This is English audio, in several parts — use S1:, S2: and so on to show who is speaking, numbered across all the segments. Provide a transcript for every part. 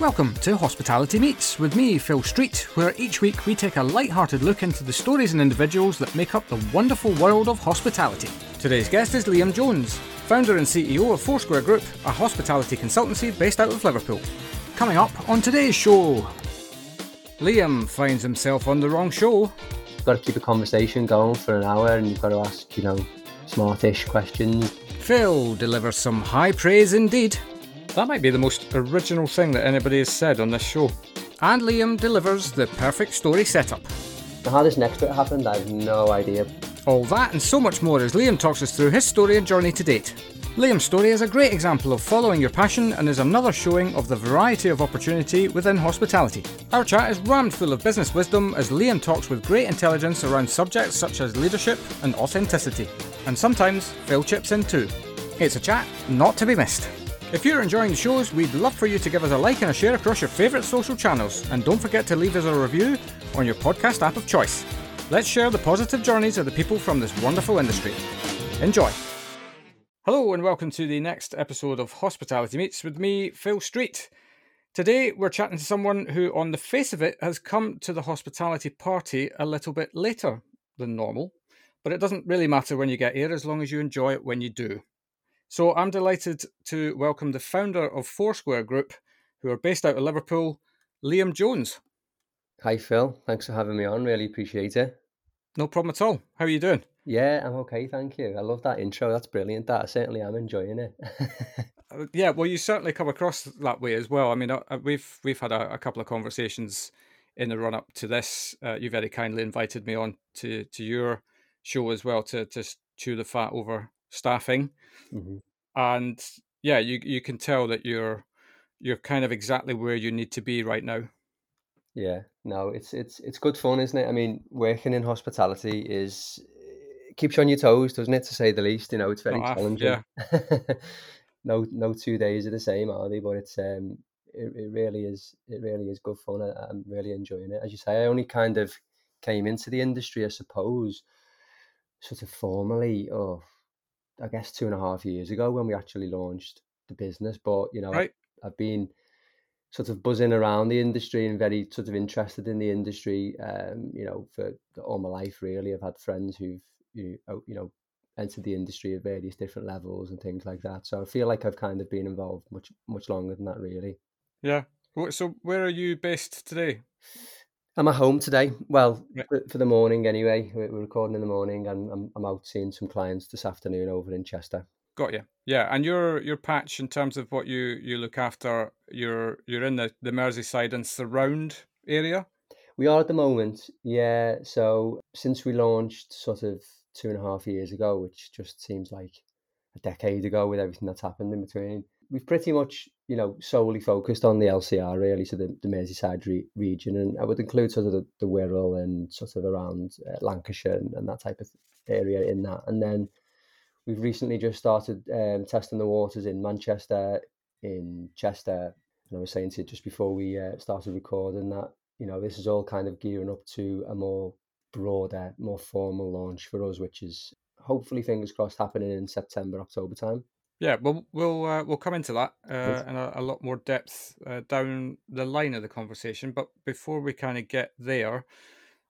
S1: Welcome to Hospitality Meets with me, Phil Street, where each week we take a light-hearted look into the stories and individuals that make up the wonderful world of hospitality. Today's guest is Liam Jones, founder and CEO of Foursquare Group, a hospitality consultancy based out of Liverpool. Coming up on today's show, Liam finds himself on the wrong show.
S2: You've got to keep a conversation going for an hour and you've got to ask, you know, smartish questions.
S1: Phil delivers some high praise indeed. That might be the most original thing that anybody has said on this show. And Liam delivers the perfect story setup.
S2: Now, how this next bit happened, I have no idea.
S1: All that and so much more as Liam talks us through his story and journey to date. Liam's story is a great example of following your passion and is another showing of the variety of opportunity within hospitality. Our chat is rammed full of business wisdom as Liam talks with great intelligence around subjects such as leadership and authenticity. And sometimes Phil chips in too. It's a chat not to be missed. If you're enjoying the shows, we'd love for you to give us a like and a share across your favourite social channels, and don't forget to leave us a review on your podcast app of choice. Let's share the positive journeys of the people from this wonderful industry. Enjoy. Hello, and welcome to the next episode of Hospitality Meets with me, Phil Street. Today, we're chatting to someone who, on the face of it, has come to the hospitality party a little bit later than normal, but it doesn't really matter when you get here as long as you enjoy it when you do. So I'm delighted to welcome the founder of Foursquare Group, who are based out of Liverpool, Liam Jones.
S2: Hi, Phil. Thanks for having me on. Really appreciate it.
S1: No problem at all. How are you doing?
S2: Yeah, I'm okay. Thank you. I love that intro. That's brilliant. That I certainly am enjoying it.
S1: Uh, yeah, well, you certainly come across that way as well. I mean, uh, uh, we've we've had a, a couple of conversations in the run up to this. Uh, you very kindly invited me on to to your show as well to to chew the fat over staffing, mm-hmm. and yeah, you you can tell that you're you're kind of exactly where you need to be right now.
S2: Yeah, no, it's it's it's good fun, isn't it? I mean, working in hospitality is keeps you on your toes, doesn't it? To say the least, you know, it's very challenging. Yeah. no, no two days are the same, are they? But it's um, it, it really is, it really is good fun. I, I'm really enjoying it. As you say, I only kind of came into the industry, I suppose, sort of formally, oh, I guess two and a half years ago when we actually launched the business. But you know, right. I, I've been sort of buzzing around the industry and very sort of interested in the industry. Um, you know, for all my life, really, I've had friends who've you know, you know entered the industry at various different levels and things like that. So I feel like I've kind of been involved much much longer than that, really.
S1: Yeah. So where are you based today?
S2: I'm at home today. Well, yeah. for the morning anyway. We're recording in the morning, and I'm, I'm out seeing some clients this afternoon over in Chester.
S1: Got you. Yeah, and your your patch in terms of what you you look after, you're you're in the the Merseyside and surround area.
S2: We are at the moment, yeah. So since we launched, sort of two and a half years ago, which just seems like a decade ago with everything that's happened in between, we've pretty much you know solely focused on the LCR really, so the, the Merseyside re- region, and I would include sort of the, the Wirral and sort of around uh, Lancashire and, and, that type of area in that, and then we've recently just started um, testing the waters in Manchester, in Chester, and I was saying to you just before we uh, started recording that you know this is all kind of gearing up to a more broader, more formal launch for us, which is hopefully fingers crossed happening in September, October time.
S1: Yeah, well, we'll uh, we'll come into that uh, in a, a, lot more depth uh, down the line of the conversation. But before we kind of get there,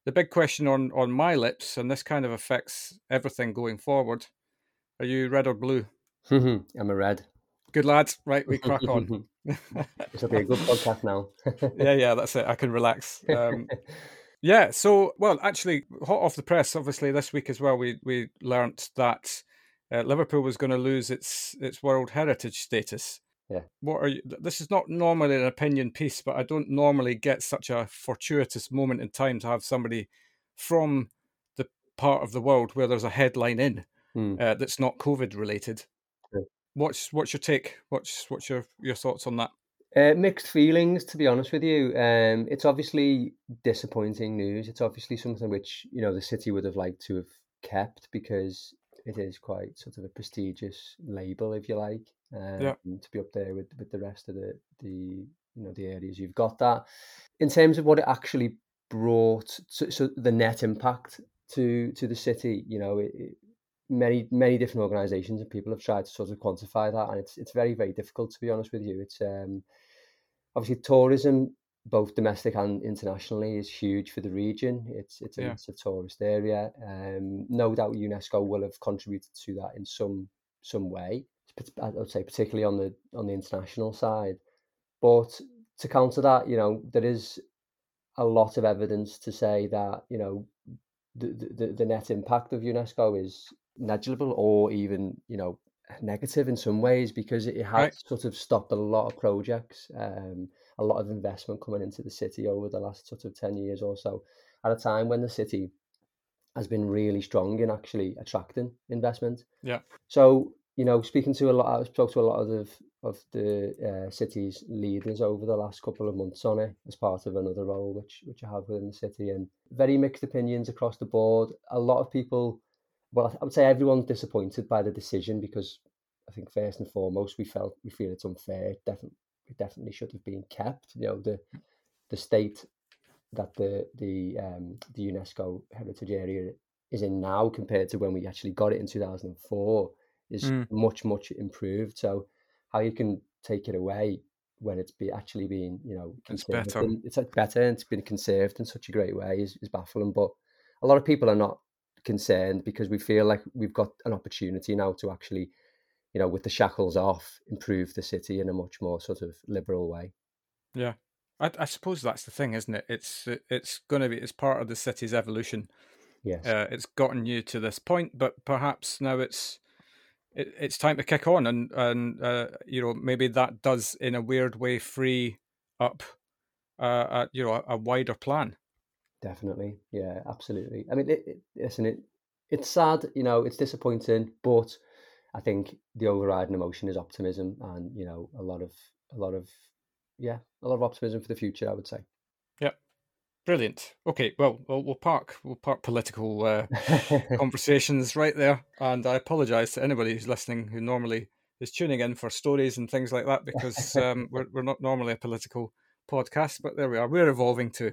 S1: the big question on on my lips, and this kind of affects everything going forward: Are you red or blue?
S2: I'm a red.
S1: Good lads, right? We crack on.
S2: will be a good podcast now.
S1: yeah, yeah, that's it. I can relax. Um, yeah. So, well, actually, hot off the press, obviously, this week as well, we we learnt that uh, Liverpool was going to lose its its World Heritage status.
S2: Yeah.
S1: What are you? This is not normally an opinion piece, but I don't normally get such a fortuitous moment in time to have somebody from the part of the world where there's a headline in mm. uh, that's not COVID related. Yeah. What's what's your take? What's what's your your thoughts on that?
S2: Uh, mixed feelings, to be honest with you. Um, it's obviously disappointing news. It's obviously something which you know the city would have liked to have kept because it is quite sort of a prestigious label, if you like, um, yeah. to be up there with with the rest of the the you know the areas you've got that. In terms of what it actually brought, so, so the net impact to to the city, you know, it, it, many many different organisations and people have tried to sort of quantify that, and it's it's very very difficult to be honest with you. It's um, obviously tourism, both domestic and internationally, is huge for the region. It's it's a, yeah. it's a tourist area. Um, no doubt UNESCO will have contributed to that in some some way. I would say particularly on the on the international side, but to counter that, you know, there is a lot of evidence to say that you know the the, the net impact of UNESCO is negligible or even you know negative in some ways because it has right. sort of stopped a lot of projects, um, a lot of investment coming into the city over the last sort of 10 years or so, at a time when the city has been really strong in actually attracting investment.
S1: Yeah.
S2: So, you know, speaking to a lot, I've spoke to a lot of of the uh, city's leaders over the last couple of months on it as part of another role which which I have within the city, and very mixed opinions across the board. A lot of people well, I would say everyone's disappointed by the decision because I think first and foremost we felt we feel it's unfair. It definitely, it definitely should have been kept. You know, the the state that the the um, the UNESCO heritage area is in now compared to when we actually got it in two thousand and four is mm. much much improved. So how you can take it away when it's be actually being you know
S1: it's better.
S2: it's like better and it's been conserved in such a great way is, is baffling. But a lot of people are not concerned because we feel like we've got an opportunity now to actually, you know, with the shackles off, improve the city in a much more sort of liberal way.
S1: Yeah, I, I suppose that's the thing, isn't it? It's it's going to be it's part of the city's evolution.
S2: Yes,
S1: uh, it's gotten you to this point, but perhaps now it's it, it's time to kick on, and and uh, you know maybe that does in a weird way free up uh, a, you know a, a wider plan.
S2: Definitely, yeah, absolutely. I mean, it, it, listen, it it's sad, you know, it's disappointing, but I think the overriding emotion is optimism, and you know, a lot of a lot of yeah, a lot of optimism for the future. I would say.
S1: Yeah, brilliant. Okay, well, we'll, we'll park we'll park political uh, conversations right there, and I apologise to anybody who's listening who normally is tuning in for stories and things like that because um, we're we're not normally a political podcast, but there we are. We're evolving too.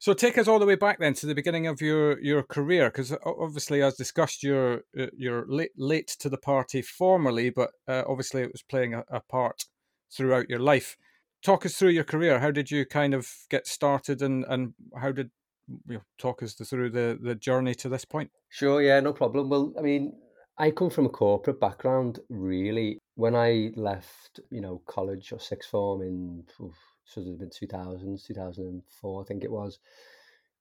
S1: So take us all the way back then to the beginning of your, your career, because obviously, as discussed, you're uh, you're late late to the party formally, but uh, obviously it was playing a, a, part throughout your life. Talk us through your career. How did you kind of get started, and and how did you know, talk us through the the journey to this point?
S2: Sure, yeah, no problem. Well, I mean, I come from a corporate background, really. When I left, you know, college or sixth form in oof, should have been 2000s, 2004, I think it was.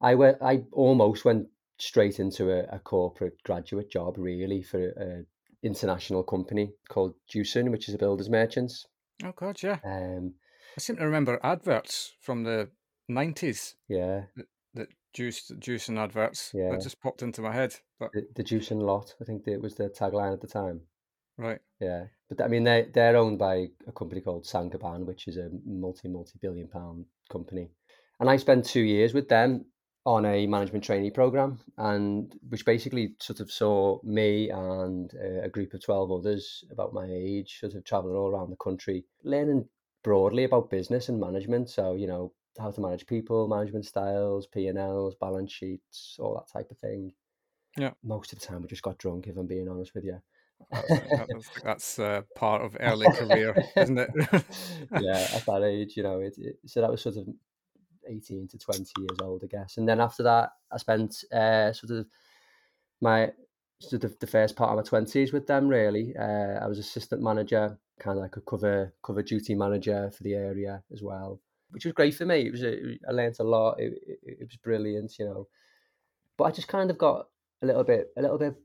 S2: I went, I almost went straight into a, a corporate graduate job, really, for an international company called Jewson, which is a builders merchants.
S1: Oh God, yeah. Um, I seem to remember adverts from the nineties.
S2: Yeah. That,
S1: that juice, Jewson adverts. Yeah. That just popped into my head. But
S2: the, the Jewson lot, I think it was the tagline at the time.
S1: Right.
S2: Yeah, but I mean they're, they're owned by a company called Saint-Gobain, which is a multi multi billion pound company, and I spent two years with them on a management trainee program, and which basically sort of saw me and uh, a group of twelve others about my age sort of traveling all around the country, learning broadly about business and management. So you know how to manage people, management styles, P and Ls, balance sheets, all that type of thing.
S1: Yeah.
S2: Most of the time, we just got drunk, if I'm being honest with you.
S1: That's, that's uh, part of early career, isn't it?
S2: yeah, at that age, you know, it, it, so that was sort of 18 to 20 years old, I guess. And then after that, I spent uh, sort of my sort of the first part of my 20s with them, really. Uh, I was assistant manager, kind of like a cover cover duty manager for the area as well, which was great for me. It was a, I learned a lot. It, it, it was brilliant, you know. But I just kind of got a little bit a little bit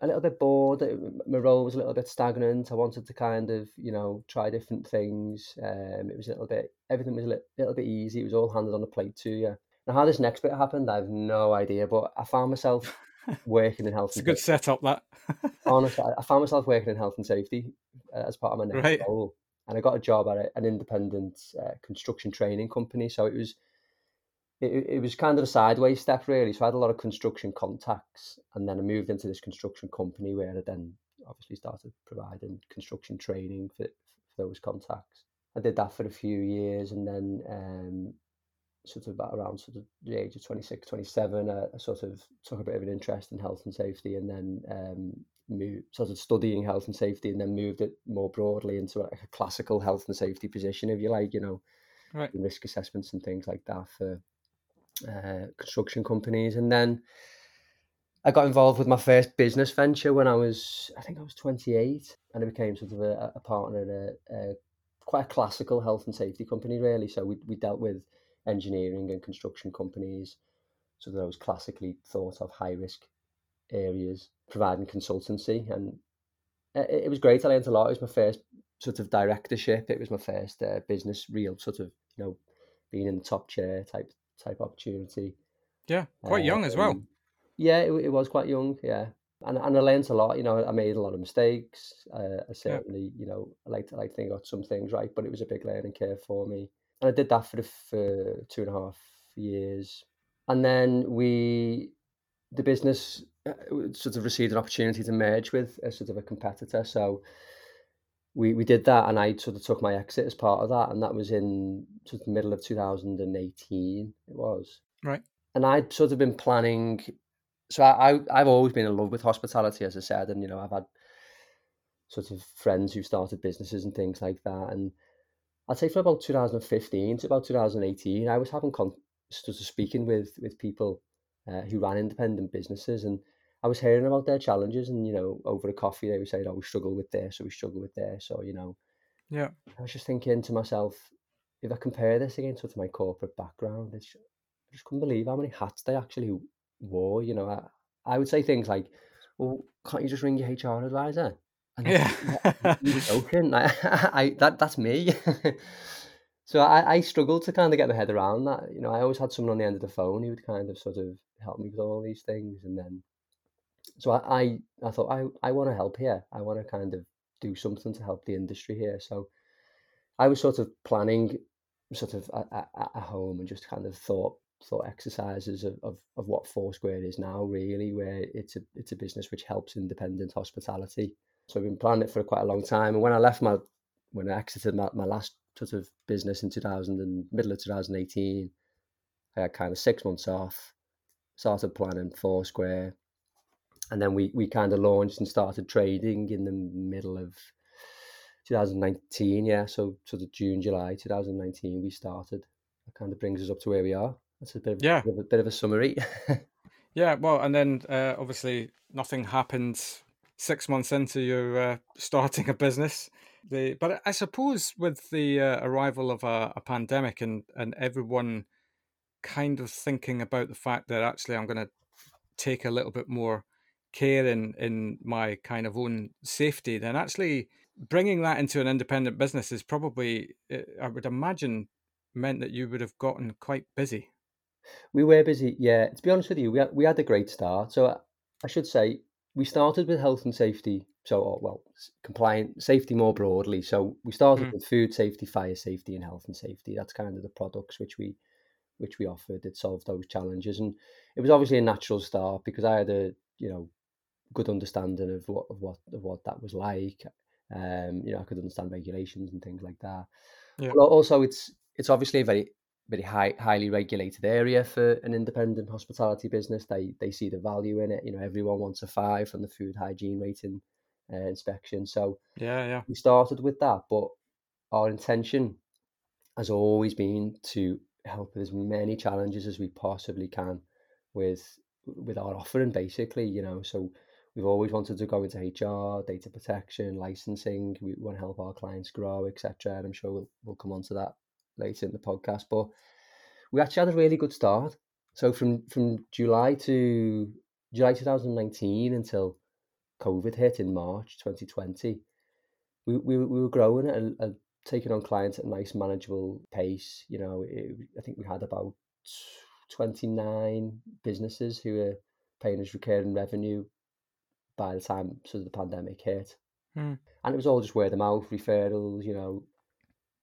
S2: a little bit bored. My role was a little bit stagnant. I wanted to kind of, you know, try different things. Um, it was a little bit, everything was a little, little bit easy. It was all handed on a plate to you. Now, how this next bit happened, I have no idea. But I found myself working in health.
S1: it's a good safety. setup, that.
S2: Honestly, I found myself working in health and safety uh, as part of my next right. role, and I got a job at an independent uh, construction training company. So it was it, it was kind of a sideways step really. So I had a lot of construction contacts, and then I moved into this construction company where I then obviously started providing construction training for, for those contacts. I did that for a few years, and then um, sort of about around sort of the age of 26, 27, I, I sort of took a bit of an interest in health and safety, and then um, moved, sort of studying health and safety, and then moved it more broadly into like a classical health and safety position, if you like, you know right. risk assessments and things like that for uh, construction companies. And then I got involved with my first business venture when I was, I think I was 28, and I became sort of a, a partner in a, a, quite a classical health and safety company, really. So we, we dealt with engineering and construction companies, so those classically thought of high risk areas, providing consultancy. And it, it was great. I learned a lot. It was my first sort of directorship. It was my first uh, business, real sort of, you know, being in the top chair type type opportunity.
S1: Yeah, quite young as well. Um,
S2: yeah, it, it was quite young. Yeah, and and I learned a lot. You know, I made a lot of mistakes. Uh, I certainly, yeah. you know, I like to like think got some things right, but it was a big learning curve for me. And I did that for the, for two and a half years, and then we, the business, uh, sort of received an opportunity to merge with a sort of a competitor. So we we did that, and I sort of took my exit as part of that, and that was in sort of the middle of 2018. It was
S1: right,
S2: and I'd sort of been planning so I, I I've always been in love with hospitality, as I said, and you know I've had sort of friends who started businesses and things like that. And I'd say from about 2015 to about 2018, I was having con- sort of speaking with with people uh, who ran independent businesses, and I was hearing about their challenges. And you know, over a coffee, they were saying, "Oh, we struggle with this, or we struggle with this," or you know,
S1: yeah.
S2: I was just thinking to myself, if I compare this against sort of my corporate background, it's, I just couldn't believe how many hats they actually wore. You know, I, I would say things like, "Well, can't you just ring your HR advisor?"
S1: And yeah,
S2: you're joking. I, I, that that's me. so I, I struggled to kind of get my head around that. You know, I always had someone on the end of the phone who would kind of sort of help me with all these things, and then so I, I, I thought I, I want to help here. I want to kind of do something to help the industry here. So I was sort of planning sort of at, at, at home and just kind of thought thought exercises of, of, of what Foursquare is now, really, where it's a it's a business which helps independent hospitality. So I've been planning it for quite a long time. And when I left my when I exited my, my last sort of business in 2000 and middle of 2018, I had kind of six months off, started planning Foursquare, and then we we kind of launched and started trading in the middle of 2019. Yeah, so sort of June, July 2019, we started. That kind of brings us up to where we are. That's a bit of, yeah. a bit of a summary.
S1: yeah, well, and then uh, obviously nothing happened six months into your uh, starting a business. The, but I suppose with the uh, arrival of a, a, pandemic and, and everyone kind of thinking about the fact that actually I'm going to take a little bit more care in, in my kind of own safety, then actually bringing that into an independent business is probably, uh, I would imagine, meant that you would have gotten quite busy.
S2: We were busy, yeah. To be honest with you, we had, we had a great start. So I, I should say we started with health and safety. So, oh, well, compliant safety more broadly. So we started mm. with food safety, fire safety, and health and safety. That's kind of the products which we which we offered that solved those challenges. And it was obviously a natural start because I had a you know good understanding of what of what of what that was like. Um, you know, I could understand regulations and things like that. Yeah. But also, it's it's obviously a very very high, highly regulated area for an independent hospitality business. They they see the value in it. You know, everyone wants a five from the food hygiene rating uh, inspection. So
S1: yeah, yeah,
S2: we started with that, but our intention has always been to help with as many challenges as we possibly can with with our offering. Basically, you know, so we've always wanted to go into HR, data protection, licensing. We want to help our clients grow, etc. And I'm sure we'll we'll come on to that later in the podcast. But we actually had a really good start. So from from July to July 2019 until COVID hit in March 2020, we we, we were growing and taking on clients at a nice manageable pace. You know, it, I think we had about 29 businesses who were paying us recurring revenue by the time sort of the pandemic hit. Hmm. And it was all just word of mouth referrals, you know,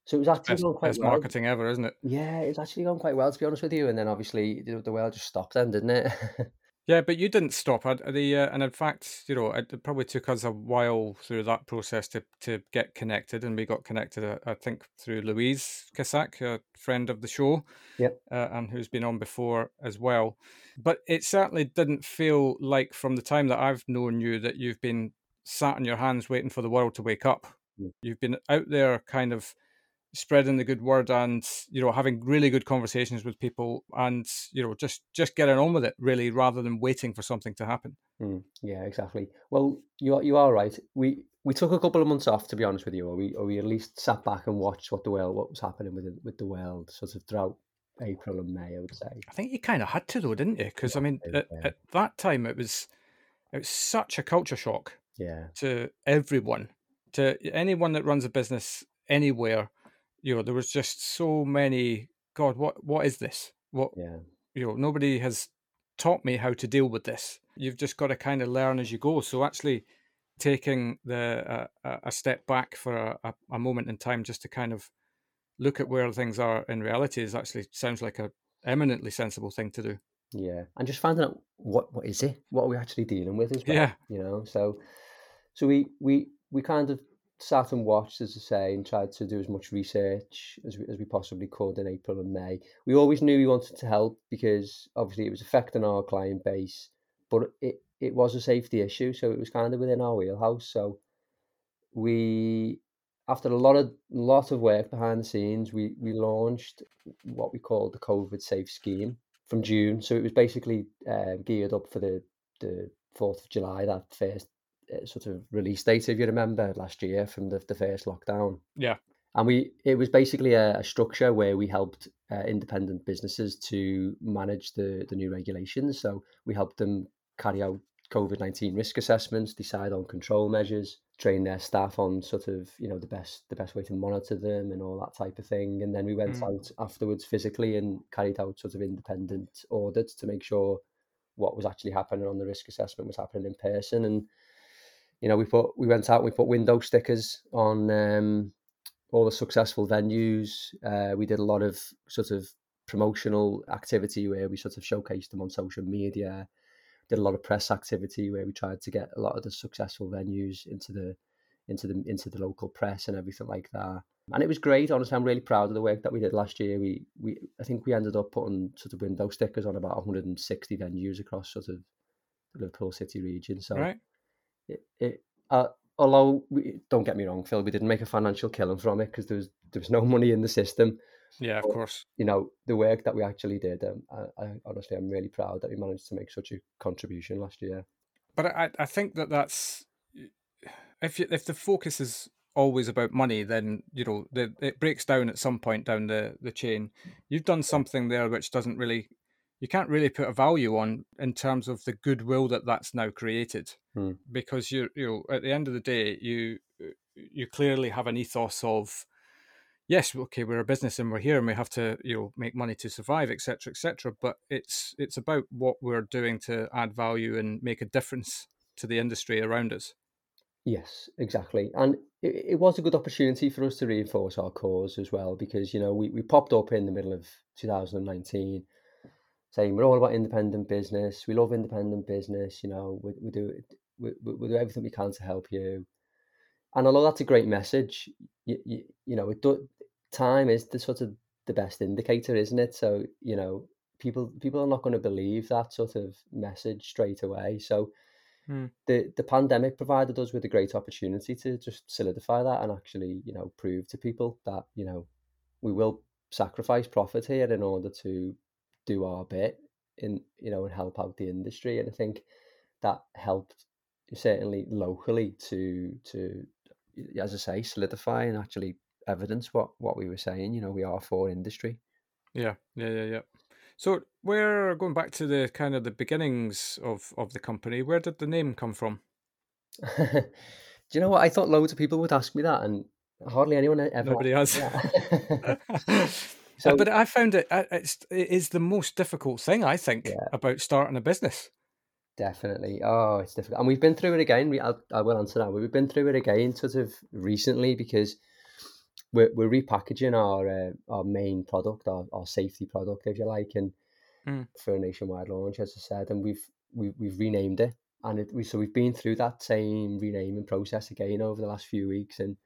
S2: so it was actually
S1: best,
S2: going quite
S1: best
S2: well.
S1: marketing ever, isn't it?
S2: Yeah, it's actually going quite well to be honest with you. And then obviously the, the world just stopped then, didn't it?
S1: yeah, but you didn't stop. The uh, and in fact, you know, it probably took us a while through that process to to get connected, and we got connected. Uh, I think through Louise Kissack, a friend of the show,
S2: yep,
S1: uh, and who's been on before as well. But it certainly didn't feel like from the time that I've known you that you've been sat on your hands waiting for the world to wake up. Mm. You've been out there, kind of spreading the good word and you know having really good conversations with people and you know just just getting on with it really rather than waiting for something to happen.
S2: Mm, yeah exactly. Well you are you are right. We we took a couple of months off to be honest with you or we or we at least sat back and watched what the world what was happening with the, with the world sort of throughout april and may i would say.
S1: I think you kind of had to though didn't you? Because yeah, i mean yeah. at, at that time it was it was such a culture shock
S2: yeah.
S1: to everyone to anyone that runs a business anywhere you know there was just so many god what what is this? What
S2: yeah.
S1: you know nobody has taught me how to deal with this. You've just got to kind of learn as you go. So actually taking the uh, a step back for a, a, moment in time just to kind of look at where things are in reality is actually sounds like a eminently sensible thing to do.
S2: Yeah and just finding out what what is it? What are we actually dealing with as well
S1: yeah.
S2: you know? So so we we we kind of sat and watched, as I say, and tried to do as much research as we, as we possibly could in April and May. We always knew we wanted to help because obviously it was affecting our client base, but it, it was a safety issue, so it was kind of within our wheelhouse. So we, after a lot of lot of work behind the scenes, we we launched what we called the COVID Safe Scheme from June. So it was basically uh, geared up for the the Fourth of July, that first sort of release date, if you remember, last year from the, the first lockdown.
S1: Yeah.
S2: And we it was basically a, a structure where we helped uh, independent businesses to manage the, the new regulations. So we helped them carry out COVID 19 risk assessments, decide on control measures, train their staff on sort of, you know, the best the best way to monitor them and all that type of thing. And then we went mm. out afterwards physically and carried out sort of independent audits to make sure what was actually happening on the risk assessment was happening in person. And you know, we put we went out and we put window stickers on um, all the successful venues. Uh, we did a lot of sort of promotional activity where we sort of showcased them on social media. Did a lot of press activity where we tried to get a lot of the successful venues into the into the into the local press and everything like that. And it was great. Honestly, I'm really proud of the work that we did last year. We we I think we ended up putting sort of window stickers on about 160 venues across sort of the Liverpool City region. So
S1: right
S2: it, it uh, although we, don't get me wrong, Phil, we didn't make a financial killing from it because there was there was no money in the system.
S1: Yeah, of course.
S2: You know the work that we actually did. Um, I, I, honestly, I'm really proud that we managed to make such a contribution last year.
S1: But I, I think that that's if you, if the focus is always about money, then you know the, it breaks down at some point down the the chain. You've done something there which doesn't really you can't really put a value on in terms of the goodwill that that's now created
S2: hmm.
S1: because you you know at the end of the day you you clearly have an ethos of yes okay we're a business and we're here and we have to you know make money to survive etc etc but it's it's about what we're doing to add value and make a difference to the industry around us
S2: yes exactly and it, it was a good opportunity for us to reinforce our cause as well because you know we, we popped up in the middle of 2019 saying we're all about independent business. We love independent business. You know, we, we do we, we do everything we can to help you. And although that's a great message, you, you, you know, it do, time is the sort of the best indicator, isn't it? So you know, people people are not going to believe that sort of message straight away. So
S1: hmm.
S2: the the pandemic provided us with a great opportunity to just solidify that and actually, you know, prove to people that you know we will sacrifice profit here in order to do our bit in you know and help out the industry and i think that helped certainly locally to to as i say solidify and actually evidence what what we were saying you know we are for industry.
S1: Yeah yeah yeah yeah. So we're going back to the kind of the beginnings of of the company where did the name come from?
S2: Do you know what? I thought loads of people would ask me that and hardly anyone ever
S1: nobody has So, but I found it it's it is the most difficult thing I think yeah. about starting a business.
S2: Definitely. Oh, it's difficult, and we've been through it again. We, I'll, I will answer that. We've been through it again, sort of recently, because we're we're repackaging our uh, our main product, our, our safety product, if you like, and
S1: mm.
S2: for a nationwide launch, as I said, and we've we, we've renamed it, and it, we so we've been through that same renaming process again over the last few weeks, and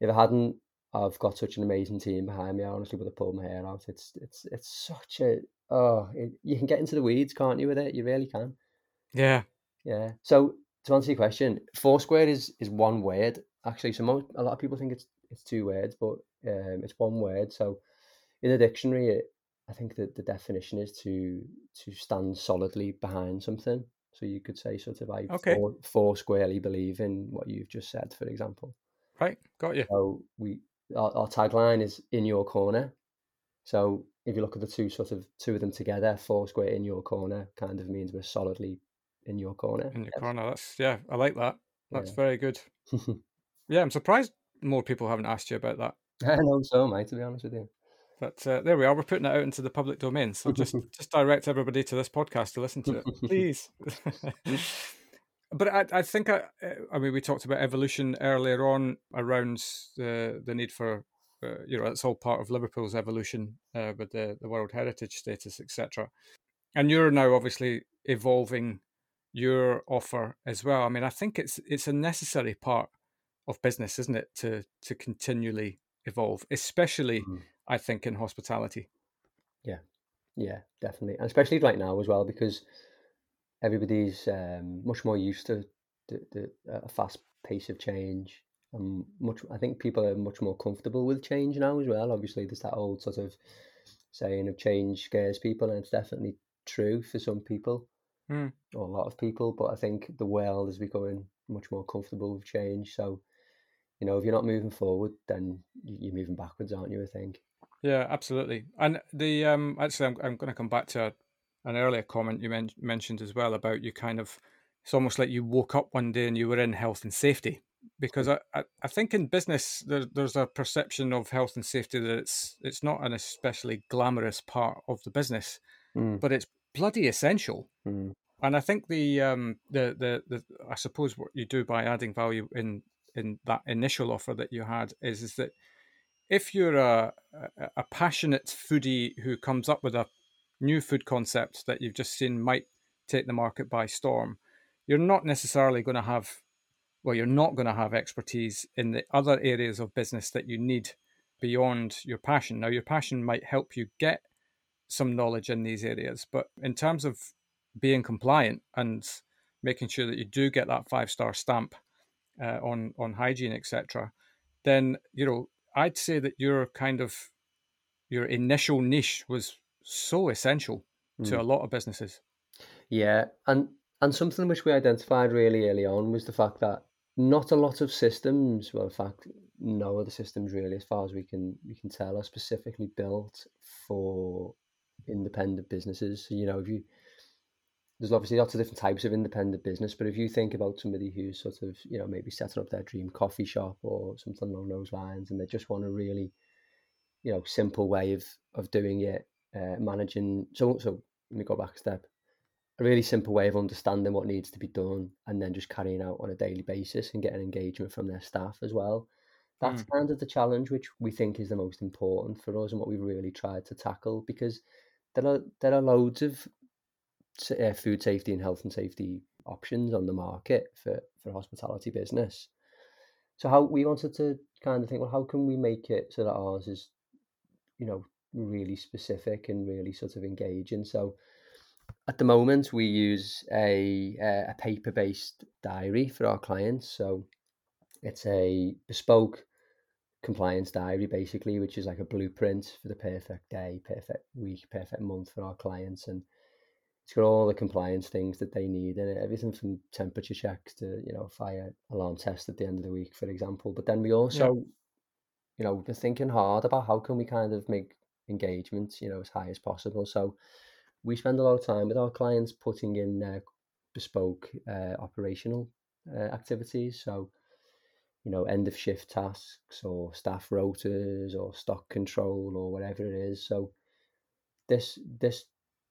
S2: if I hadn't I've got such an amazing team behind me. I honestly would have pulled my hair out. It's it's it's such a oh, it, you can get into the weeds, can't you? With it, you really can.
S1: Yeah,
S2: yeah. So to answer your question, Foursquare is is one word actually. So most, a lot of people think it's it's two words, but Um, it's one word. So in the dictionary, it, I think that the definition is to to stand solidly behind something. So you could say sort of like okay. four, four squarely believe in what you've just said, for example.
S1: Right, got you.
S2: So we our, our tagline is in your corner. So if you look at the two sort of two of them together, four square in your corner kind of means we're solidly in your corner.
S1: In your yes. corner. That's yeah, I like that. That's yeah. very good. yeah, I'm surprised more people haven't asked you about that.
S2: I know so, mate. To be honest with you.
S1: But uh, there we are. We're putting it out into the public domain. So just just direct everybody to this podcast to listen to it, please. But I, I think I, uh, I mean, we talked about evolution earlier on around the the need for, uh, you know, it's all part of Liverpool's evolution uh, with the the World Heritage status, etc. And you're now obviously evolving your offer as well. I mean, I think it's it's a necessary part of business, isn't it, to to continually evolve, especially mm. I think in hospitality.
S2: Yeah, yeah, definitely, and especially right now as well because everybody's um, much more used to the, the a fast pace of change. And much, I think people are much more comfortable with change now as well. Obviously, there's that old sort of saying of change scares people, and it's definitely true for some people, mm. or a lot of people. But I think the world is becoming much more comfortable with change. So, you know, if you're not moving forward, then you're moving backwards, aren't you? I think.
S1: Yeah, absolutely. And the um, actually, I'm I'm going to come back to an earlier comment you men- mentioned as well about you kind of it's almost like you woke up one day and you were in health and safety because I, I, I think in business there, there's a perception of health and safety that it's it's not an especially glamorous part of the business, mm. but it's bloody essential. Mm. And I think the um the, the the I suppose what you do by adding value in in that initial offer that you had is is that if you're a a passionate foodie who comes up with a new food concept that you've just seen might take the market by storm, you're not necessarily going to have, well, you're not going to have expertise in the other areas of business that you need beyond your passion. Now, your passion might help you get some knowledge in these areas, but in terms of being compliant and making sure that you do get that five star stamp uh, on on hygiene, etc., then you know I'd say that your kind of your initial niche was so essential mm. to a lot of businesses.
S2: Yeah, and and something which we identified really early on was the fact that not a lot of systems, well, in fact, no other systems really, as far as we can we can tell, are specifically built for independent businesses. So, you know, if you there's obviously lots of different types of independent business, but if you think about somebody who's sort of, you know, maybe setting up their dream coffee shop or something along those lines, and they just want a really, you know, simple way of of doing it uh, managing. So, so let me go back a step. A really simple way of understanding what needs to be done, and then just carrying out on a daily basis and getting engagement from their staff as well. That's mm. kind of the challenge which we think is the most important for us, and what we've really tried to tackle because there are there are loads of uh, food safety and health and safety options on the market for for hospitality business. So how we wanted to kind of think, well, how can we make it so that ours is, you know, really specific and really sort of engaging. So at the moment, we use a a paper based diary for our clients. So it's a bespoke compliance diary basically, which is like a blueprint for the perfect day, perfect week, perfect month for our clients, and it's got all the compliance things that they need in it. Everything from temperature checks to you know fire alarm test at the end of the week, for example. But then we also, yeah. you know, we're thinking hard about how can we kind of make engagement, you know, as high as possible. So we spend a lot of time with our clients putting in bespoke uh, operational uh, activities. So, you know, end of shift tasks or staff rotas or stock control or whatever it is. So this this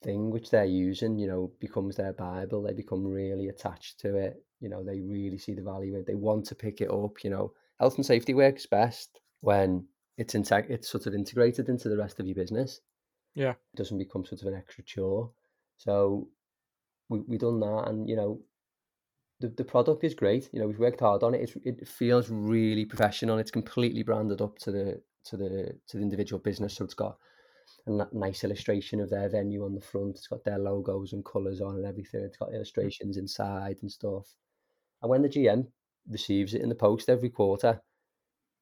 S2: thing which they're using, you know, becomes their Bible. They become really attached to it. You know, they really see the value in it. They want to pick it up. You know, health and safety works best when it's integ- it's sort of integrated into the rest of your business.
S1: Yeah,
S2: it doesn't become sort of an extra chore. So we we done that, and you know, the the product is great. You know, we've worked hard on it. It's, it feels really professional. It's completely branded up to the to the to the individual business. So it's got a nice illustration of their venue on the front. It's got their logos and colours on and everything. It's got hmm. illustrations inside and stuff. And when the GM receives it in the post every quarter,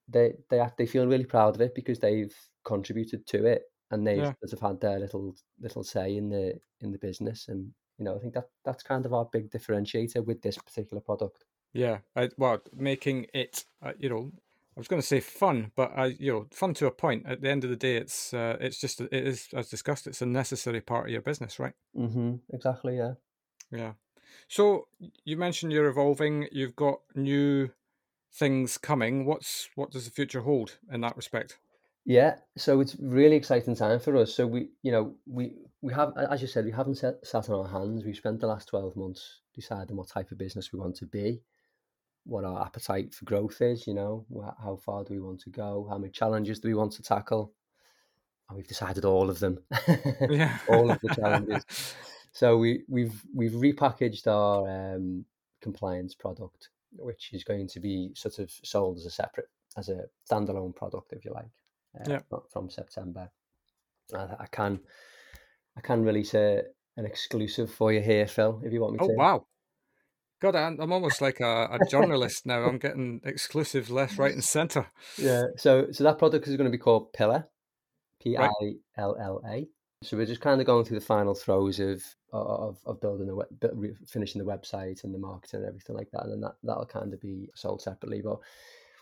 S2: they they they feel really proud of it because they've contributed to it and they've
S1: yeah.
S2: have had their little little say in the in the business and you know I think that that's kind of our big differentiator with this particular product.
S1: Yeah, I, well, making it uh, you know I was going to say fun, but I, you know, fun to a point. At the end of the day, it's uh, it's just it is as discussed. It's a necessary part of your business, right?
S2: Mm-hmm. Exactly. Yeah.
S1: Yeah. So you mentioned you're evolving. You've got new things coming. What's what does the future hold in that respect?
S2: Yeah, so it's really exciting time for us. So we, you know, we we have, as you said, we haven't set, sat on our hands. We've spent the last twelve months deciding what type of business we want to be, what our appetite for growth is. You know, how far do we want to go? How many challenges do we want to tackle? And we've decided all of them,
S1: yeah.
S2: all of the challenges. So we we've we've repackaged our um, compliance product, which is going to be sort of sold as a separate, as a standalone product, if you like uh,
S1: yeah.
S2: from September. I, I, can I can release a, an exclusive for you here, Phil, if you want me
S1: oh,
S2: to.
S1: Oh wow! God, I'm, I'm almost like a, a journalist now. I'm getting exclusive left, right, and centre.
S2: Yeah. So so that product is going to be called Pillar, P I L L A. So we're just kind of going through the final throes of of, of building the web, finishing the website and the marketing and everything like that, and then that that'll kind of be sold separately. But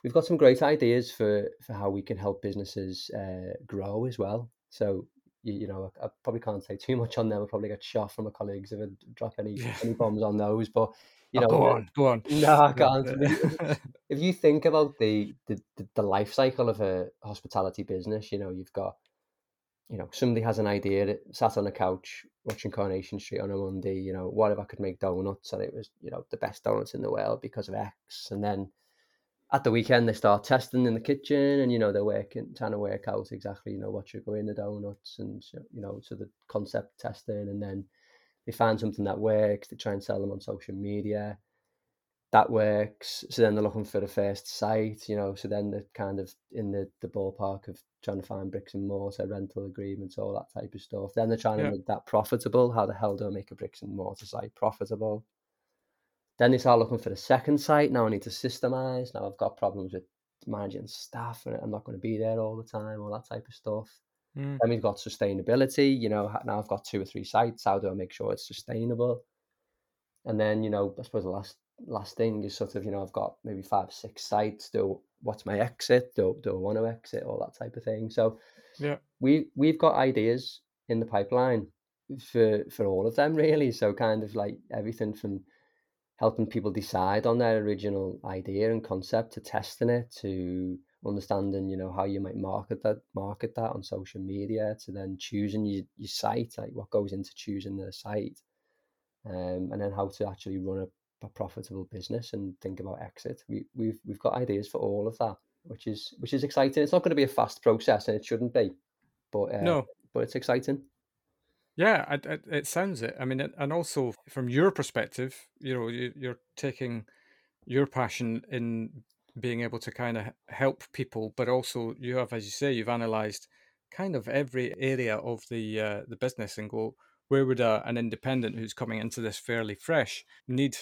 S2: we've got some great ideas for for how we can help businesses uh, grow as well. So you, you know, I, I, probably can't say too much on them. I'll probably get shot from my colleagues if I drop any yeah. any bombs on those. But you
S1: oh,
S2: know,
S1: go on, go on.
S2: No, I can't. if you think about the, the the life cycle of a hospitality business, you know, you've got you know, somebody has an idea that sat on a couch watching Coronation Street on a Monday, you know, what if I could make donuts? And it was, you know, the best donuts in the world because of X. And then at the weekend they start testing in the kitchen and you know they're working trying to work out exactly you know what should go in the donuts and you know so the concept testing. And then they find something that works. They try and sell them on social media that works so then they're looking for the first site you know so then they're kind of in the, the ballpark of trying to find bricks and mortar rental agreements all that type of stuff then they're trying yeah. to make that profitable how the hell do i make a bricks and mortar site profitable then they start looking for the second site. Now I need to systemize. Now I've got problems with managing staff and I'm not going to be there all the time, all that type of stuff. Mm. Then we've got sustainability. You know, now I've got two or three sites. How do I make sure it's sustainable? And then, you know, I suppose the last last thing is sort of, you know, I've got maybe five, six sites. Do what's my exit? Do do I want to exit? All that type of thing. So
S1: yeah,
S2: we we've got ideas in the pipeline for for all of them really. So kind of like everything from helping people decide on their original idea and concept to testing it to understanding you know how you might market that market that on social media to then choosing your, your site like what goes into choosing the site um, and then how to actually run a, a profitable business and think about exit we, we've we've got ideas for all of that which is which is exciting. It's not going to be a fast process and it shouldn't be but uh,
S1: no.
S2: but it's exciting.
S1: Yeah, it, it, it sounds it. I mean, and also from your perspective, you know, you, you're taking your passion in being able to kind of help people, but also you have, as you say, you've analysed kind of every area of the uh, the business and go, where would a, an independent who's coming into this fairly fresh need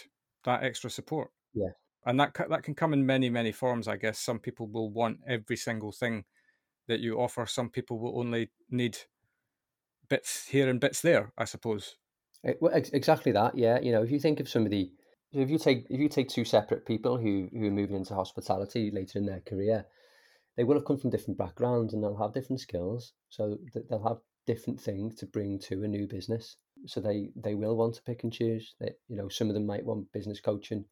S1: that extra support?
S2: Yeah,
S1: and that that can come in many many forms. I guess some people will want every single thing that you offer. Some people will only need bits here and bits there, I suppose.
S2: It, eh, well, ex- exactly that. Yeah, you know, if you think of somebody, if you take if you take two separate people who who are moving into hospitality later in their career, they will have come from different backgrounds and they'll have different skills, so they'll have different things to bring to a new business. So they they will want to pick and choose. That you know, some of them might want business coaching,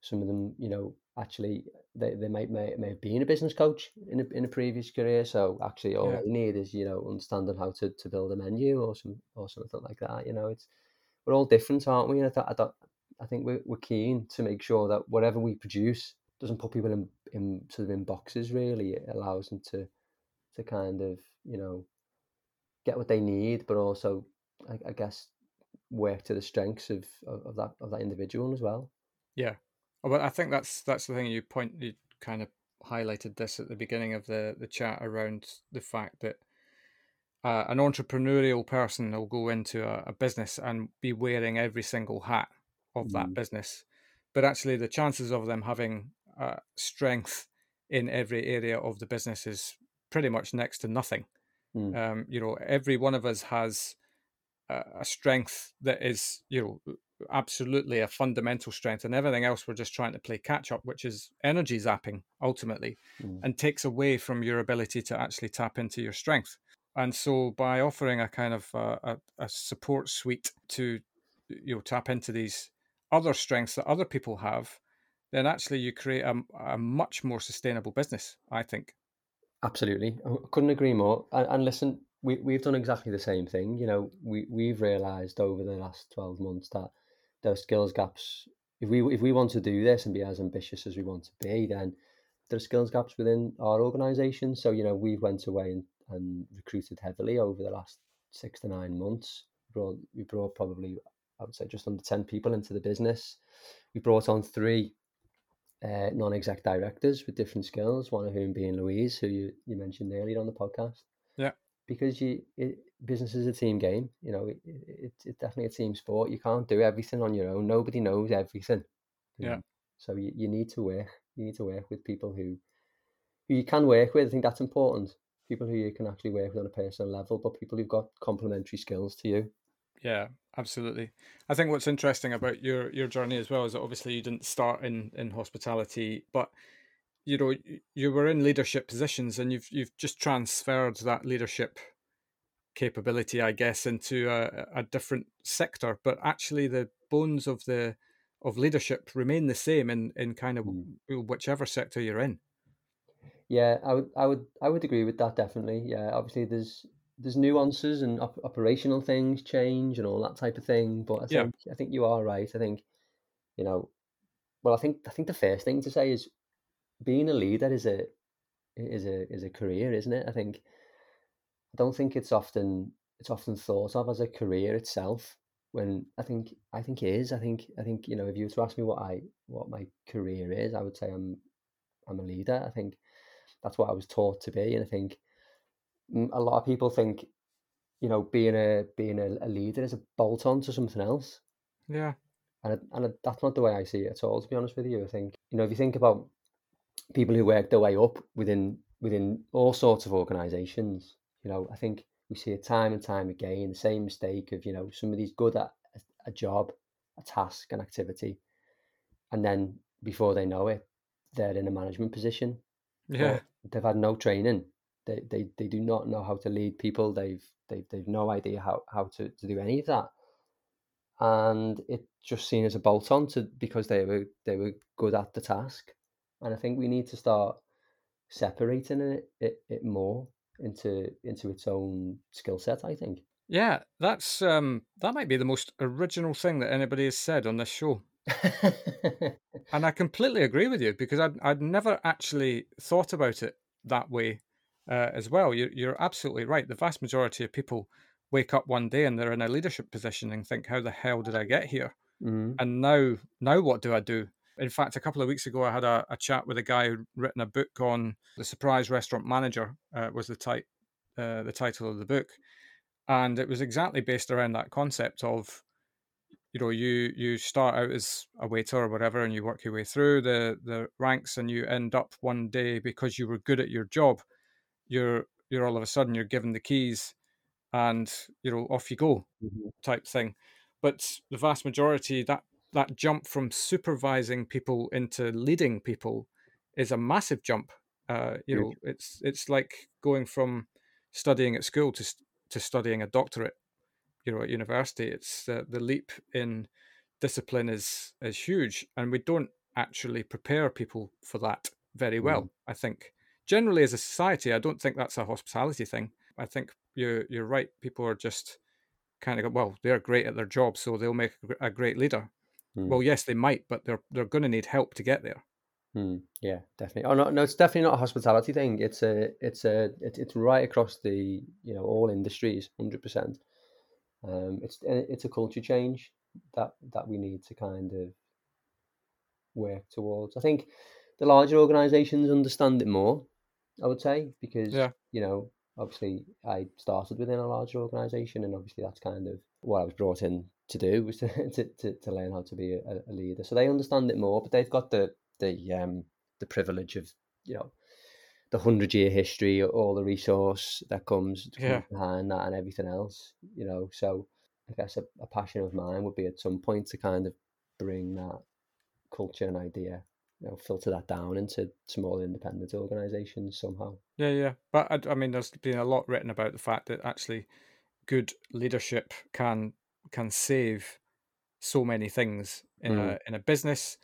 S2: some of them, you know, actually they, they might may, may have been a business coach in a, in a previous career. So actually, all yeah. they need is you know understanding how to, to build a menu or some or something like that. You know, it's we're all different, aren't we? And I, th- I, thought I think we're, we're keen to make sure that whatever we produce doesn't put people in, in sort of in boxes. Really, it allows them to to kind of you know get what they need, but also I, I guess work to the strengths of, of, of that of that individual as well.
S1: Yeah, Oh, well, I think that's that's the thing you point you kind of highlighted this at the beginning of the the chat around the fact that uh, an entrepreneurial person will go into a, a, business and be wearing every single hat of that mm. business, but actually the chances of them having uh, strength in every area of the business is pretty much next to nothing. Mm. Um, you know, every one of us has a, strength that is, you know, absolutely a fundamental strength, and everything else we're just trying to play catch up, which is energy zapping ultimately, mm. and takes away from your ability to actually tap into your strength. And so, by offering a kind of uh, a, a support suite to you know tap into these other strengths that other people have, then actually you create a, a much more sustainable business. I think.
S2: Absolutely, I couldn't agree more. And, and listen, we we've done exactly the same thing. You know, we we've realised over the last twelve months that there are skills gaps. If we if we want to do this and be as ambitious as we want to be, then there are skills gaps within our organisation. So you know, we went away and, and recruited heavily over the last six to nine months. We brought we brought probably I would say just under ten people into the business. We brought on three uh, non-exec directors with different skills. One of whom being Louise, who you, you mentioned earlier on the podcast.
S1: Yeah.
S2: Because you, it, business is a team game. You know, it, it, it's definitely a team sport. You can't do everything on your own. Nobody knows everything.
S1: Yeah.
S2: So you, you need to work. You need to work with people who, who you can work with. I think that's important. People who you can actually work with on a personal level, but people who've got complementary skills to you.
S1: Yeah, absolutely. I think what's interesting about your your journey as well is that obviously you didn't start in in hospitality, but you know you were in leadership positions and you've you've just transferred that leadership capability, I guess, into a, a different sector. But actually, the bones of the of leadership remain the same in in kind of mm. whichever sector you're in.
S2: Yeah, I would, I would, I would agree with that definitely. Yeah, obviously, there's there's nuances and op- operational things change and all that type of thing. But I think yeah. I think you are right. I think you know, well, I think I think the first thing to say is being a leader is a is a is a career, isn't it? I think I don't think it's often it's often thought of as a career itself. When I think I think it is. I think I think you know if you were to ask me what I what my career is, I would say I'm I'm a leader. I think that's what I was taught to be, and I think mm, a lot of people think, you know, being a being a, a leader is a bolt on to something else.
S1: Yeah,
S2: and and that's not the way I see it at all. To be honest with you, I think you know if you think about people who work their way up within within all sorts of organisations, you know, I think we see it time and time again. The same mistake of you know somebody's good at a, a job, a task, an activity, and then before they know it, they're in a management position.
S1: Yeah,
S2: they've had no training they, they, they do not know how to lead people. They've they've they've no idea how, how to, to do any of that. And it just seen as a bolt on to because they were they were good at the task. And I think we need to start separating it, it, it more into into its own skill set, I think.
S1: Yeah, that's um that might be the most original thing that anybody has said on this show. and I completely agree with you because I'd I'd never actually thought about it that way uh, as well. You're, you're absolutely right. The vast majority of people wake up one day and they're in a leadership position and think, "How the hell did I get here?" Mm-hmm. And now, now what do I do? In fact, a couple of weeks ago, I had a, a chat with a guy who'd written a book on the surprise restaurant manager. Uh, was the type uh, the title of the book, and it was exactly based around that concept of you know you you start out as a waiter or whatever and you work your way through the the ranks and you end up one day because you were good at your job you're you're all of a sudden you're given the keys and you know off you go mm-hmm. type thing but the vast majority that that jump from supervising people into leading people is a massive jump uh, you know it's it's like going from studying at school to to studying a doctorate you know at university it's uh, the leap in discipline is is huge and we don't actually prepare people for that very well mm. i think generally as a society, I don't think that's a hospitality thing. I think you're you're right. People are just kind of go, well, they're great at their job, so they'll make a great leader. Mm. Well, yes, they might, but they're they're going to need help to get there.
S2: Mm, yeah, definitely. Oh no, no, it's definitely not a hospitality thing. It's a, it's a, it, it's right across the, you know, all industries, hundred percent. Um, it's it's a culture change that that we need to kind of work towards. I think the larger organisations understand it more. I would say, because yeah. you know, obviously I started within a larger organisation, and obviously that's kind of what I was brought in to do was to to, to, to learn how to be a, a, leader. So they understand it more, but they've got the the um the privilege of you know the hundred year history, all the resource that comes,
S1: yeah.
S2: behind that, and everything else. You know, so I guess a, a passion of mine would be at some point to kind of bring that culture and idea you know, filter that down into small independent organizations somehow.
S1: Yeah, yeah. But I, I, mean, there's been a lot written about the fact that actually good leadership can can save so many things in mm. a in a business,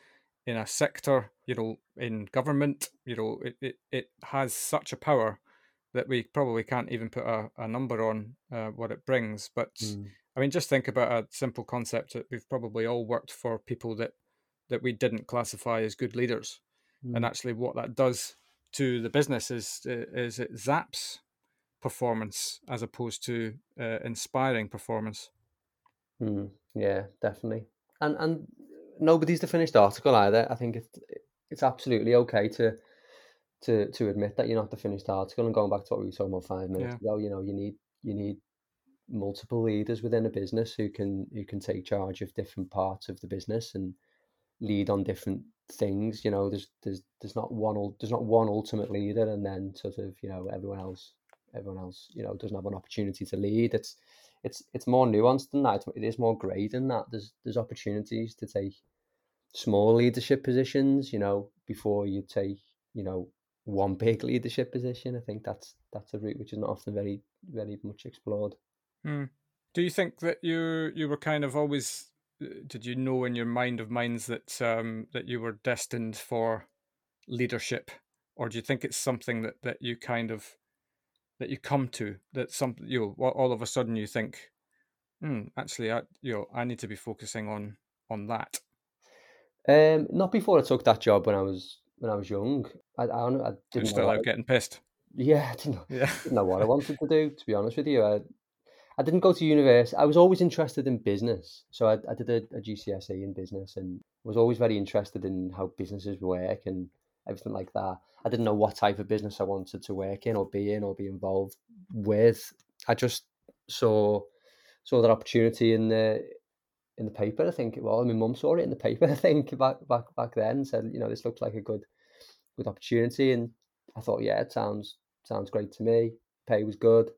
S1: in a sector, you know, in government. You know, it it, it has such a power that we probably can't even put a, a number on uh, what it brings. But mm. I mean, just think about a simple concept that we've probably all worked for people that that we didn't classify as good leaders, mm. and actually what that does to the business is is it zaps performance as opposed to uh, inspiring performance.
S2: Mm. Yeah, definitely. And and nobody's the finished article either. I think it's it's absolutely okay to to to admit that you're not the finished article. And going back to what we were talking about five minutes yeah. ago, you know, you need you need multiple leaders within a business who can who can take charge of different parts of the business and lead on different things. You know, there's there's there's not one there's not one ultimate leader, and then sort of you know everyone else everyone else you know doesn't have an opportunity to lead. It's it's it's more nuanced than that. It is more grey than that. There's there's opportunities to take small leadership positions. You know, before you take you know one big leadership position. I think that's that's a route which is not often very very much explored.
S1: Hmm. Do you think that you you were kind of always did you know in your mind of minds that um, that you were destined for leadership, or do you think it's something that, that you kind of that you come to that some you know, all of a sudden you think, hmm, actually, I you know I need to be focusing on on that.
S2: Um, not before I took that job when I was when I was young. I, I, I
S1: didn't still out getting pissed.
S2: Yeah, I didn't, know, yeah. didn't know what I wanted to do. To be honest with you, I, I didn't go to university. I was always interested in business. So I, I did a, a GCSE in business and was always very interested in how businesses work and everything like that. I didn't know what type of business I wanted to work in or be in or be involved with. I just saw saw that opportunity in the in the paper. I think well, my mum saw it in the paper. I think back back back then said, you know, this looks like a good good opportunity, and I thought, yeah, it sounds sounds great to me. Pay was good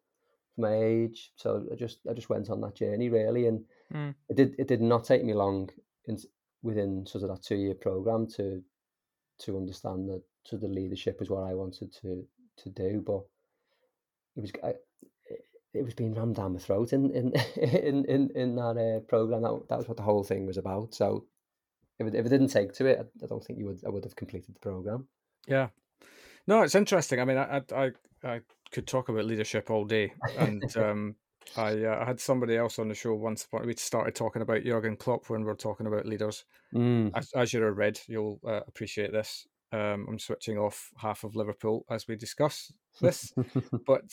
S2: for my age. So I just I just went on that journey really, and mm. it did it did not take me long in, within sort of that two year program to to understand that to the leadership was what I wanted to to do, but it was I, it was being rammed down my throat in in in in, in that uh, program. That that was what the whole thing was about. So if it, if it didn't take to it, I, I don't think you would I would have completed the program.
S1: Yeah, no, it's interesting. I mean, I I I could talk about leadership all day, and um, I, uh, I had somebody else on the show once. We started talking about Jurgen Klopp when we are talking about leaders. Mm. As, as, you're a red, you'll uh, appreciate this. Um, I'm switching off half of Liverpool as we discuss this, but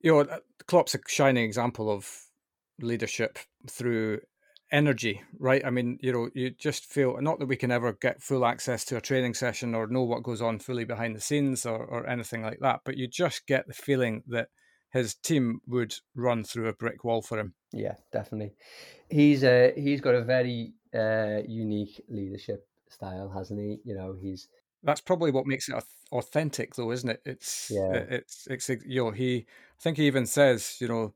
S1: you know, uh, Klopp's a shining example of leadership through energy, right? I mean, you know, you just feel not that we can ever get full access to a training session or know what goes on fully behind the scenes or, or anything like that, but you just get the feeling that his team would run through a brick wall for him.
S2: Yeah, definitely. He's uh, he's got a very uh, unique leadership style, hasn't he? You know, he's
S1: that's probably what makes it authentic, though, isn't it? It's yeah, it's it's you know he I think he even says you know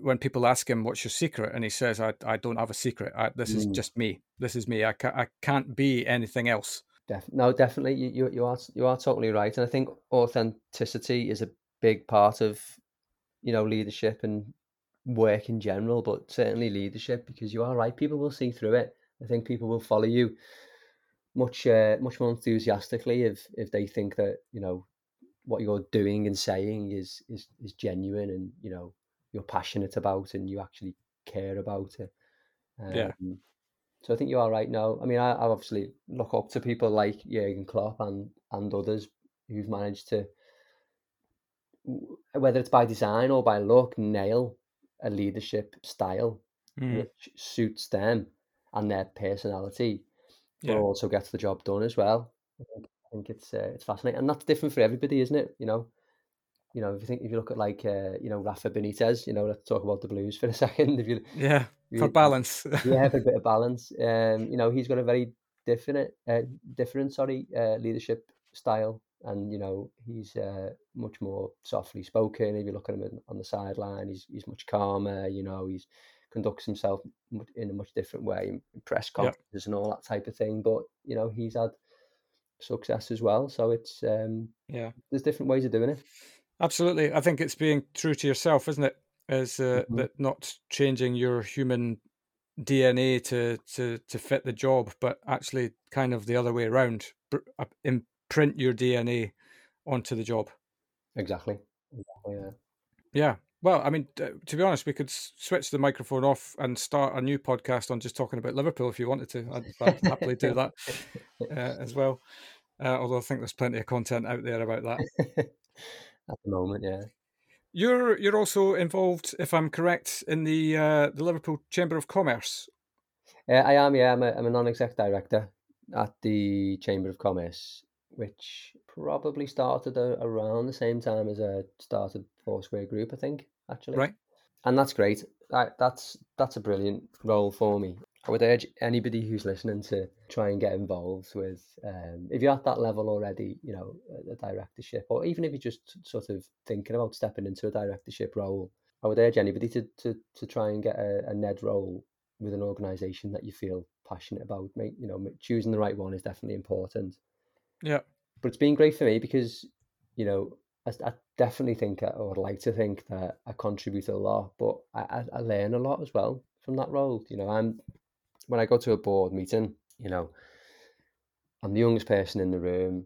S1: when people ask him what's your secret and he says i, I don't have a secret I, this is mm. just me this is me I, ca- I can't be anything else
S2: Def- no definitely you, you, you are you are totally right and i think authenticity is a big part of you know leadership and work in general but certainly leadership because you are right people will see through it i think people will follow you much uh, much more enthusiastically if if they think that you know what you're doing and saying is is is genuine and you know you're passionate about and you actually care about it.
S1: Um, yeah.
S2: So I think you are right now. I mean, I, I obviously look up to people like Jurgen Klopp and and others who've managed to, whether it's by design or by look, nail a leadership style mm. which suits them and their personality, yeah. but also gets the job done as well. I think, I think it's uh, it's fascinating, and that's different for everybody, isn't it? You know, you know, if you think if you look at like uh, you know Rafa Benitez, you know, let's talk about the Blues for a second. If you
S1: yeah, you, for balance,
S2: yeah, for a bit of balance. Um, you know, he's got a very different, uh, different, sorry, uh, leadership style and you know he's uh, much more softly spoken. If you look at him on the sideline, he's he's much calmer. You know, he's conducts himself in a much different way in press conferences yep. and all that type of thing. But you know, he's had success as well. So it's um,
S1: yeah,
S2: there's different ways of doing it.
S1: Absolutely, I think it's being true to yourself, isn't it? Is uh, mm-hmm. that not changing your human DNA to to to fit the job, but actually kind of the other way around, imprint your DNA onto the job.
S2: Exactly. Exactly. Yeah.
S1: Yeah. Well, I mean, to be honest, we could switch the microphone off and start a new podcast on just talking about Liverpool if you wanted to. I'd, I'd happily do that uh, as well. Uh, although I think there's plenty of content out there about that.
S2: At the moment, yeah.
S1: You're you're also involved, if I'm correct, in the uh, the Liverpool Chamber of Commerce.
S2: Uh, I am, yeah. I'm a, I'm a non-exec director at the Chamber of Commerce, which probably started around the same time as I started Foursquare Group, I think, actually.
S1: Right.
S2: And that's great. that's that's a brilliant role for me. I would urge anybody who's listening to try and get involved with, um, if you're at that level already, you know, a directorship, or even if you're just sort of thinking about stepping into a directorship role, I would urge anybody to to, to try and get a, a NED role with an organisation that you feel passionate about. Make you know, choosing the right one is definitely important.
S1: Yeah,
S2: but it's been great for me because you know I, I definitely think I would like to think that I contribute a lot, but I, I learn a lot as well from that role. You know, I'm when I go to a board meeting, you know, I'm the youngest person in the room.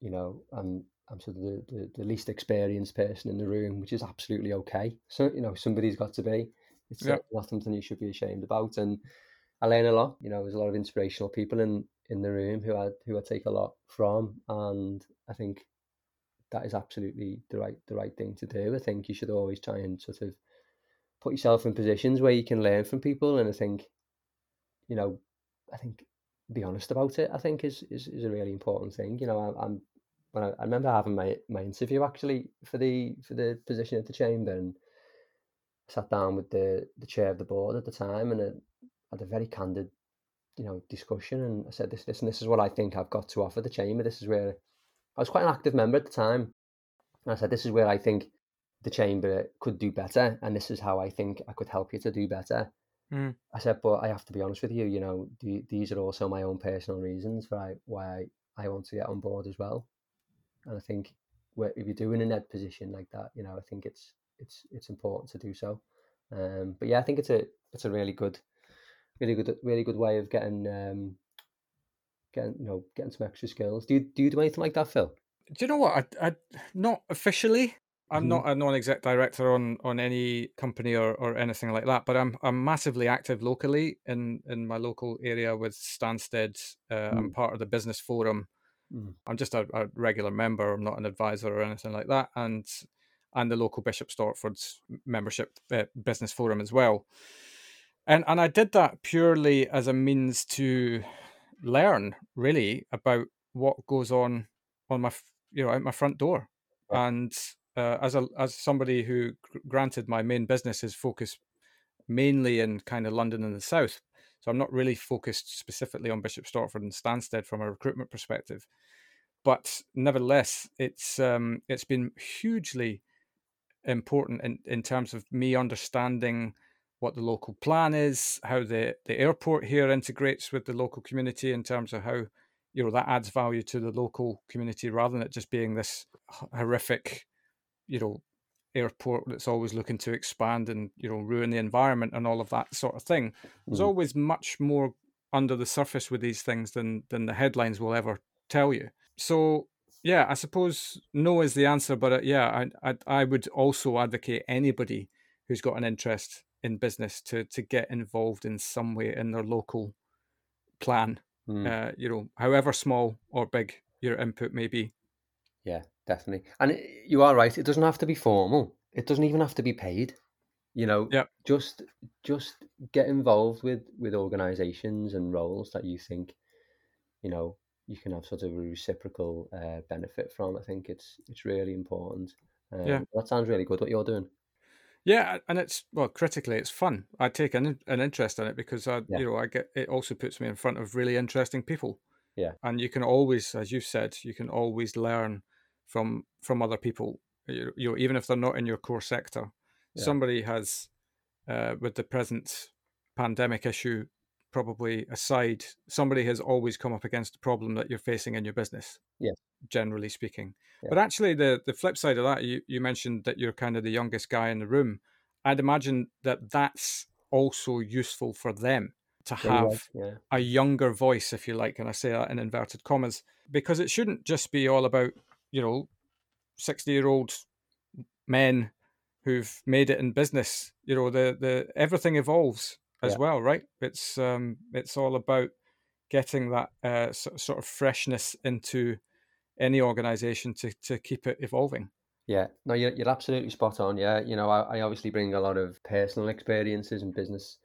S2: You know, I'm I'm sort of the, the, the least experienced person in the room, which is absolutely okay. So you know, somebody's got to be. It's yeah. not something you should be ashamed about. And I learn a lot. You know, there's a lot of inspirational people in in the room who I who I take a lot from, and I think that is absolutely the right the right thing to do. I think you should always try and sort of put yourself in positions where you can learn from people, and I think, you know, I think be honest about it. I think is is, is a really important thing. You know, I, I'm when I, I remember having my my interview actually for the for the position at the chamber and sat down with the the chair of the board at the time and it, had a very candid you know discussion and I said this this and this is what I think I've got to offer the chamber. This is where I was quite an active member at the time. And I said this is where I think the chamber could do better and this is how I think I could help you to do better.
S1: Mm.
S2: I said but I have to be honest with you you know the, these are also my own personal reasons why why I want to get on board as well. And I think if you're doing a NED position like that you know I think it's it's it's important to do so. Um, but yeah I think it's a it's a really good really good, really good way of getting, um, getting, you know, getting some extra skills. Do you do you do anything like that, Phil?
S1: Do you know what? I, I not officially. I'm mm-hmm. not a non-exec director on on any company or, or anything like that, but I'm I'm massively active locally in in my local area with Stansted. Uh, mm. I'm part of the business forum. Mm. I'm just a, a, regular member. I'm not an advisor or anything like that, and and the local Bishop Stortford's membership uh, business forum as well and and I did that purely as a means to learn really about what goes on on my you know out my front door, yeah. and uh, as a as somebody who granted my main business is focused mainly in kind of London and the south, so I'm not really focused specifically on Bishop's Stortford and Stansted from a recruitment perspective, but nevertheless, it's um, it's been hugely important in, in terms of me understanding what the local plan is, how the, the airport here integrates with the local community in terms of how you know that adds value to the local community rather than it just being this horrific, you know, airport that's always looking to expand and you know ruin the environment and all of that sort of thing. There's mm. always much more under the surface with these things than than the headlines will ever tell you. So yeah, I suppose no is the answer, but uh, yeah, I, I I would also advocate anybody who's got an interest in business to to get involved in some way in their local plan. Mm. Uh, you know, however small or big your input may be.
S2: Yeah, definitely. And you are right. It doesn't have to be formal. It doesn't even have to be paid. You know,
S1: yeah.
S2: just just get involved with with organisations and roles that you think, you know, you can have sort of a reciprocal uh, benefit from. I think it's it's really important. Um, yeah, that sounds really good. What you're doing.
S1: Yeah, and it's well critically, it's fun. I take an an interest in it because I, yeah. you know, I get it also puts me in front of really interesting people,
S2: Yeah.
S1: And you can always, as you've said, you can always learn from from other people. You, you know, even if they're not in your core sector, yeah. somebody has, uh, with the present pandemic issue probably aside, somebody has always come up against a problem that you're facing in your business.
S2: Yeah.
S1: Generally speaking. Yeah. But actually the the flip side of that, you, you mentioned that you're kind of the youngest guy in the room. I'd imagine that that's also useful for them to have yeah. a younger voice, if you like, and I say that in inverted commas, because it shouldn't just be all about, you know, 60 year old men who've made it in business. You know, the, the everything evolves as yeah. well, right? It's um, it's all about getting that uh, sort of freshness into any organization to to keep it evolving.
S2: Yeah, no, you're, you're absolutely spot on. Yeah, you know, I, I obviously bring a lot of personal experiences and business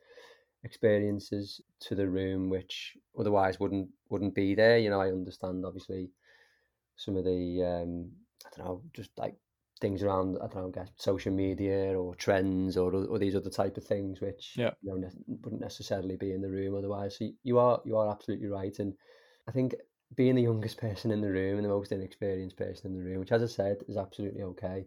S2: experiences to the room, which otherwise wouldn't wouldn't be there. You know, I understand obviously some of the um, I don't know, just like things around I don't know, I guess social media or trends or or these other type of things, which
S1: yeah.
S2: you know ne- wouldn't necessarily be in the room otherwise. So you are you are absolutely right, and I think being the youngest person in the room and the most inexperienced person in the room, which as I said is absolutely okay,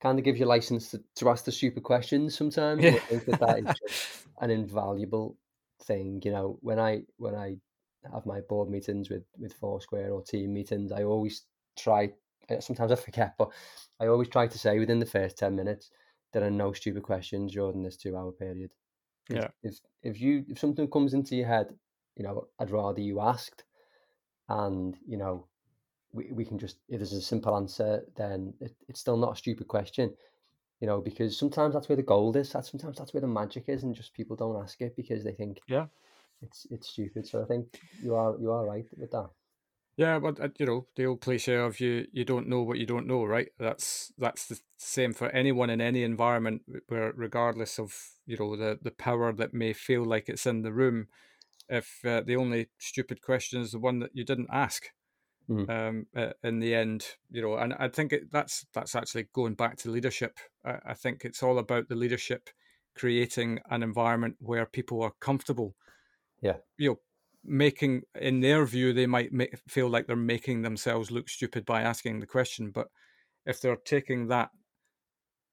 S2: kind of gives you license to, to ask the stupid questions sometimes. Yeah. I think that that is just an invaluable thing. You know, when I when I have my board meetings with with Foursquare or team meetings, I always try. Uh, sometimes I forget, but I always try to say within the first ten minutes there are no stupid questions during this two hour period.
S1: Yeah.
S2: If if you if something comes into your head, you know, I'd rather you asked, and you know, we, we can just if there's a simple answer, then it, it's still not a stupid question, you know, because sometimes that's where the gold is. That sometimes that's where the magic is, and just people don't ask it because they think
S1: yeah,
S2: it's it's stupid. So I think you are you are right with that.
S1: Yeah, but uh, you know the old cliche of you you don't know what you don't know, right? That's that's the same for anyone in any environment, where regardless of you know the the power that may feel like it's in the room, if uh, the only stupid question is the one that you didn't ask, mm. um, uh, in the end, you know, and I think it, that's that's actually going back to leadership. I, I think it's all about the leadership creating an environment where people are comfortable.
S2: Yeah,
S1: you know making in their view they might make, feel like they're making themselves look stupid by asking the question but if they're taking that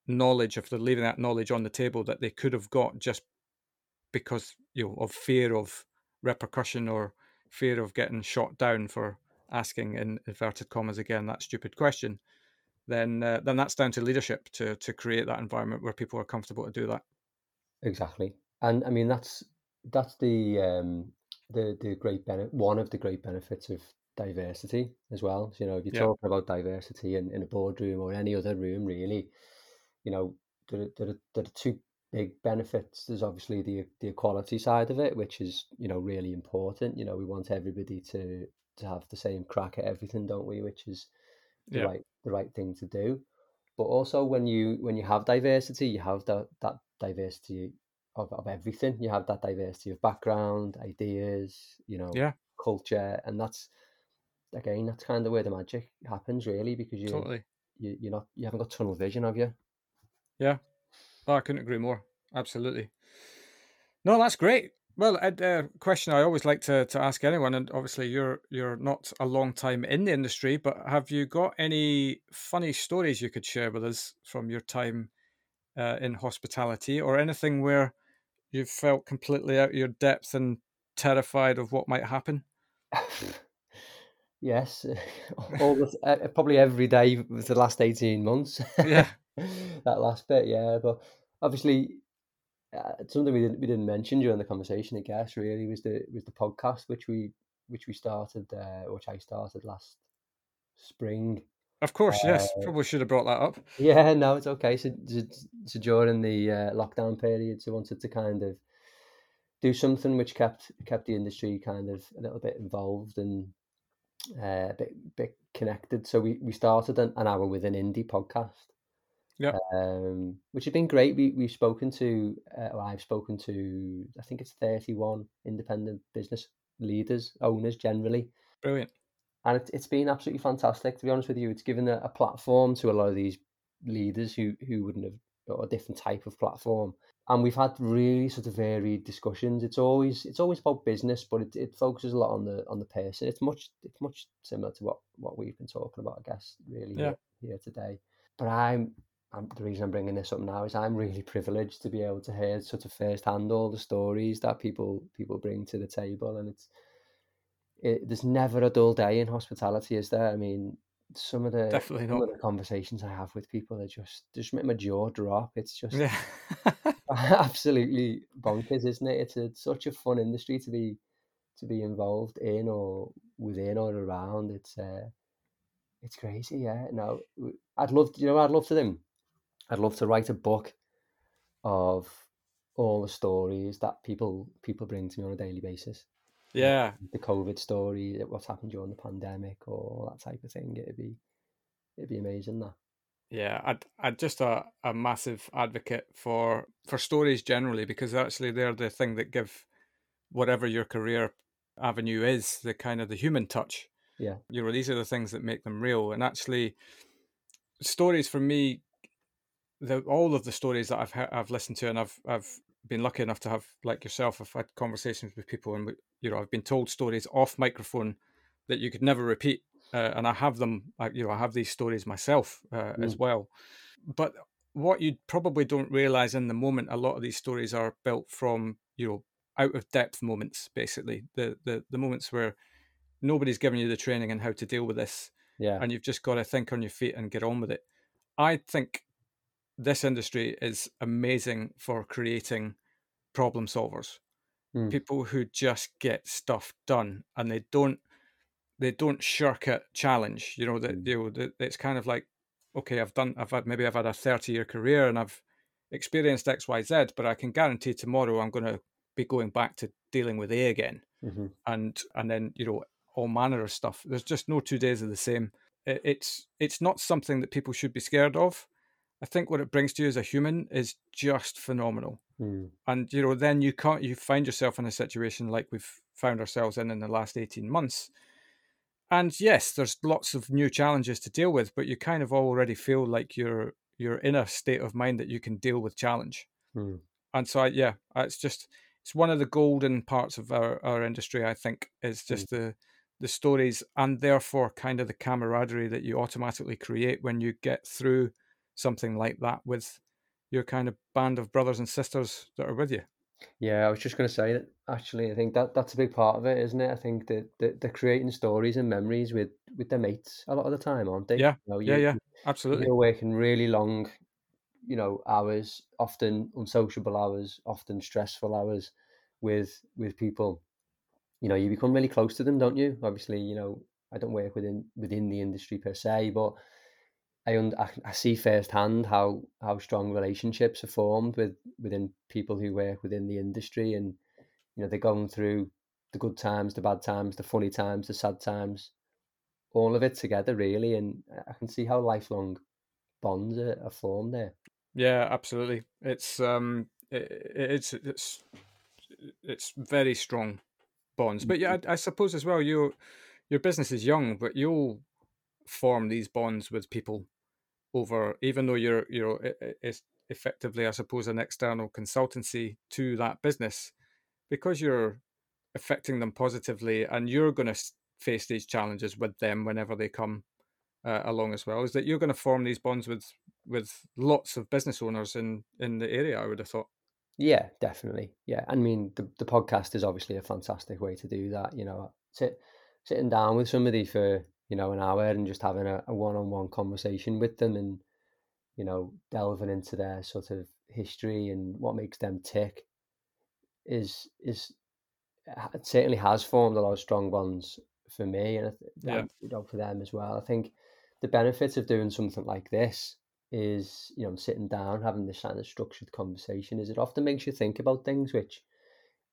S1: knowledge if they're leaving that knowledge on the table that they could have got just because you know of fear of repercussion or fear of getting shot down for asking in inverted commas again that stupid question then uh, then that's down to leadership to to create that environment where people are comfortable to do that.
S2: Exactly. And i mean that's that's the um the the great benefit one of the great benefits of diversity as well. So, you know, if you're yeah. talking about diversity in, in a boardroom or any other room, really, you know, there, there, there are two big benefits. There's obviously the the equality side of it, which is you know really important. You know, we want everybody to to have the same crack at everything, don't we? Which is the yeah. right the right thing to do. But also when you when you have diversity, you have that that diversity of, of everything. You have that diversity of background, ideas, you know,
S1: yeah.
S2: culture, and that's again that's kind of where the magic happens, really, because you
S1: totally
S2: you you're not you haven't got tunnel vision, have you?
S1: Yeah, oh, I couldn't agree more. Absolutely. No, that's great. Well, a uh, question I always like to, to ask anyone, and obviously you're you're not a long time in the industry, but have you got any funny stories you could share with us from your time uh, in hospitality, or anything where you felt completely out of your depth and terrified of what might happen?
S2: yes, all the, uh, probably every day for the last eighteen months.
S1: Yeah,
S2: that last bit, yeah. But obviously, uh, something we didn't we didn't mention during the conversation, I guess, really was the was the podcast which we which we started, uh, which I started last spring.
S1: Of course, yes. Uh, Probably should have brought that up.
S2: Yeah, no, it's okay. So, so during the uh, lockdown period, so wanted to kind of do something which kept kept the industry kind of a little bit involved and uh, a bit bit connected. So we, we started an, an hour with an indie podcast.
S1: Yeah.
S2: Um, which has been great. We we've spoken to, uh, I've spoken to, I think it's thirty one independent business leaders, owners generally.
S1: Brilliant
S2: and it, it's been absolutely fantastic. To be honest with you, it's given a, a platform to a lot of these leaders who who wouldn't have got a different type of platform. and we've had really sort of varied discussions. It's always it's always about business, but it, it focuses a lot on the on the person. It's much it's much similar to what what we've been talking about, I guess, really yeah. here, here today. But I'm, I'm the reason I'm bringing this up now is I'm really privileged to be able to hear sort of firsthand all the stories that people people bring to the table, and it's it, there's never a dull day in hospitality, is there? I mean, some of the
S1: definitely not.
S2: The conversations I have with people are just just make my jaw drop. It's just yeah. absolutely bonkers, isn't it? It's a, such a fun industry to be to be involved in or within or around. It's uh, it's crazy, yeah. No, I'd love to, you know I'd love to them. I'd love to write a book of all the stories that people people bring to me on a daily basis.
S1: Yeah.
S2: The COVID story, what's happened during the pandemic, or that type of thing. It'd be it'd be amazing that.
S1: Yeah, I'd I'd just a, a massive advocate for for stories generally because actually they're the thing that give whatever your career avenue is the kind of the human touch.
S2: Yeah,
S1: you know these are the things that make them real, and actually stories for me, the all of the stories that I've I've listened to and I've I've been lucky enough to have like yourself, I've had conversations with people and you know I've been told stories off microphone that you could never repeat uh, and I have them. I, you know, I have these stories myself uh, mm. as well. But what you probably don't realize in the moment, a lot of these stories are built from you know out of depth moments, basically the the the moments where nobody's giving you the training on how to deal with this,
S2: yeah,
S1: and you've just got to think on your feet and get on with it. I think this industry is amazing for creating problem solvers. Mm. People who just get stuff done and they don't they don't shirk a challenge. You know that mm. you know that it's kind of like, okay, I've done, I've had maybe I've had a thirty year career and I've experienced X, Y, Z, but I can guarantee tomorrow I'm going to be going back to dealing with A again, mm-hmm. and and then you know all manner of stuff. There's just no two days are the same. It's it's not something that people should be scared of. I think what it brings to you as a human is just phenomenal. Mm. And you know, then you can't you find yourself in a situation like we've found ourselves in in the last eighteen months, and yes, there's lots of new challenges to deal with, but you kind of already feel like you're you're in a state of mind that you can deal with challenge. Hmm. And so, I, yeah, it's just it's one of the golden parts of our, our industry. I think is hmm. just the the stories and therefore kind of the camaraderie that you automatically create when you get through something like that with your kind of band of brothers and sisters that are with you.
S2: Yeah, I was just going to say that actually. I think that that's a big part of it, isn't it? I think that, that they're creating stories and memories with with their mates a lot of the time, aren't they?
S1: Yeah, you know, you, yeah, yeah, absolutely.
S2: You're working really long, you know, hours, often unsociable hours, often stressful hours, with with people. You know, you become really close to them, don't you? Obviously, you know, I don't work within within the industry per se, but I, un- I see firsthand how how strong relationships are formed with within people who work within the industry, and you know they're going through the good times, the bad times, the funny times, the sad times, all of it together really, and I can see how lifelong bonds are, are formed there.
S1: Yeah, absolutely. It's um, it, it's it's it's very strong bonds, but yeah, I, I suppose as well, your your business is young, but you'll form these bonds with people over, even though you're you're effectively, I suppose, an external consultancy to that business, because you're affecting them positively, and you're going to face these challenges with them whenever they come uh, along as well. Is that you're going to form these bonds with with lots of business owners in in the area? I would have thought.
S2: Yeah, definitely. Yeah, I mean the the podcast is obviously a fantastic way to do that. You know, sit, sitting down with somebody for you know, an hour and just having a, a one-on-one conversation with them and, you know, delving into their sort of history and what makes them tick is, is, it certainly has formed a lot of strong bonds for me and, yeah. you know, for them as well. I think the benefits of doing something like this is, you know, sitting down, having this kind of structured conversation is it often makes you think about things which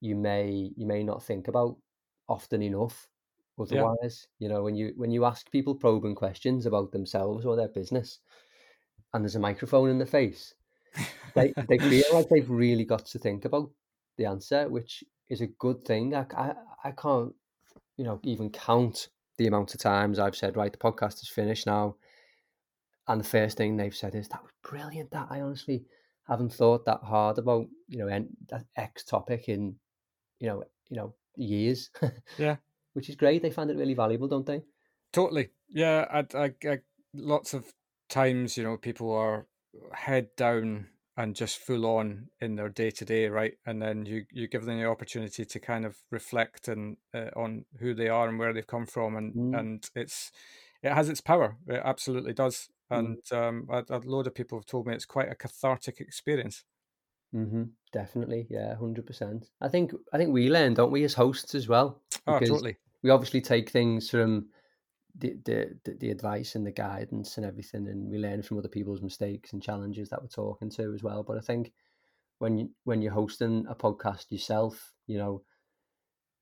S2: you may, you may not think about often enough otherwise yeah. you know when you when you ask people probing questions about themselves or their business and there's a microphone in the face they they feel like they've really got to think about the answer which is a good thing I, I i can't you know even count the amount of times i've said right the podcast is finished now and the first thing they've said is that was brilliant that i honestly haven't thought that hard about you know that X topic in you know you know years.
S1: Yeah,
S2: which is great. They find it really valuable, don't they?
S1: Totally. Yeah, I, I, I lots of times you know people are head down and just full on in their day to day, right? And then you you give them the opportunity to kind of reflect and uh, on who they are and where they've come from, and mm. and it's it has its power. It absolutely does. Mm. And um, a, a, load of people have told me it's quite a cathartic experience.
S2: Mm-hmm. Definitely, yeah, hundred percent. I think I think we learn, don't we, as hosts as well?
S1: Oh, totally.
S2: We obviously take things from the, the the advice and the guidance and everything, and we learn from other people's mistakes and challenges that we're talking to as well. But I think when you when you're hosting a podcast yourself, you know,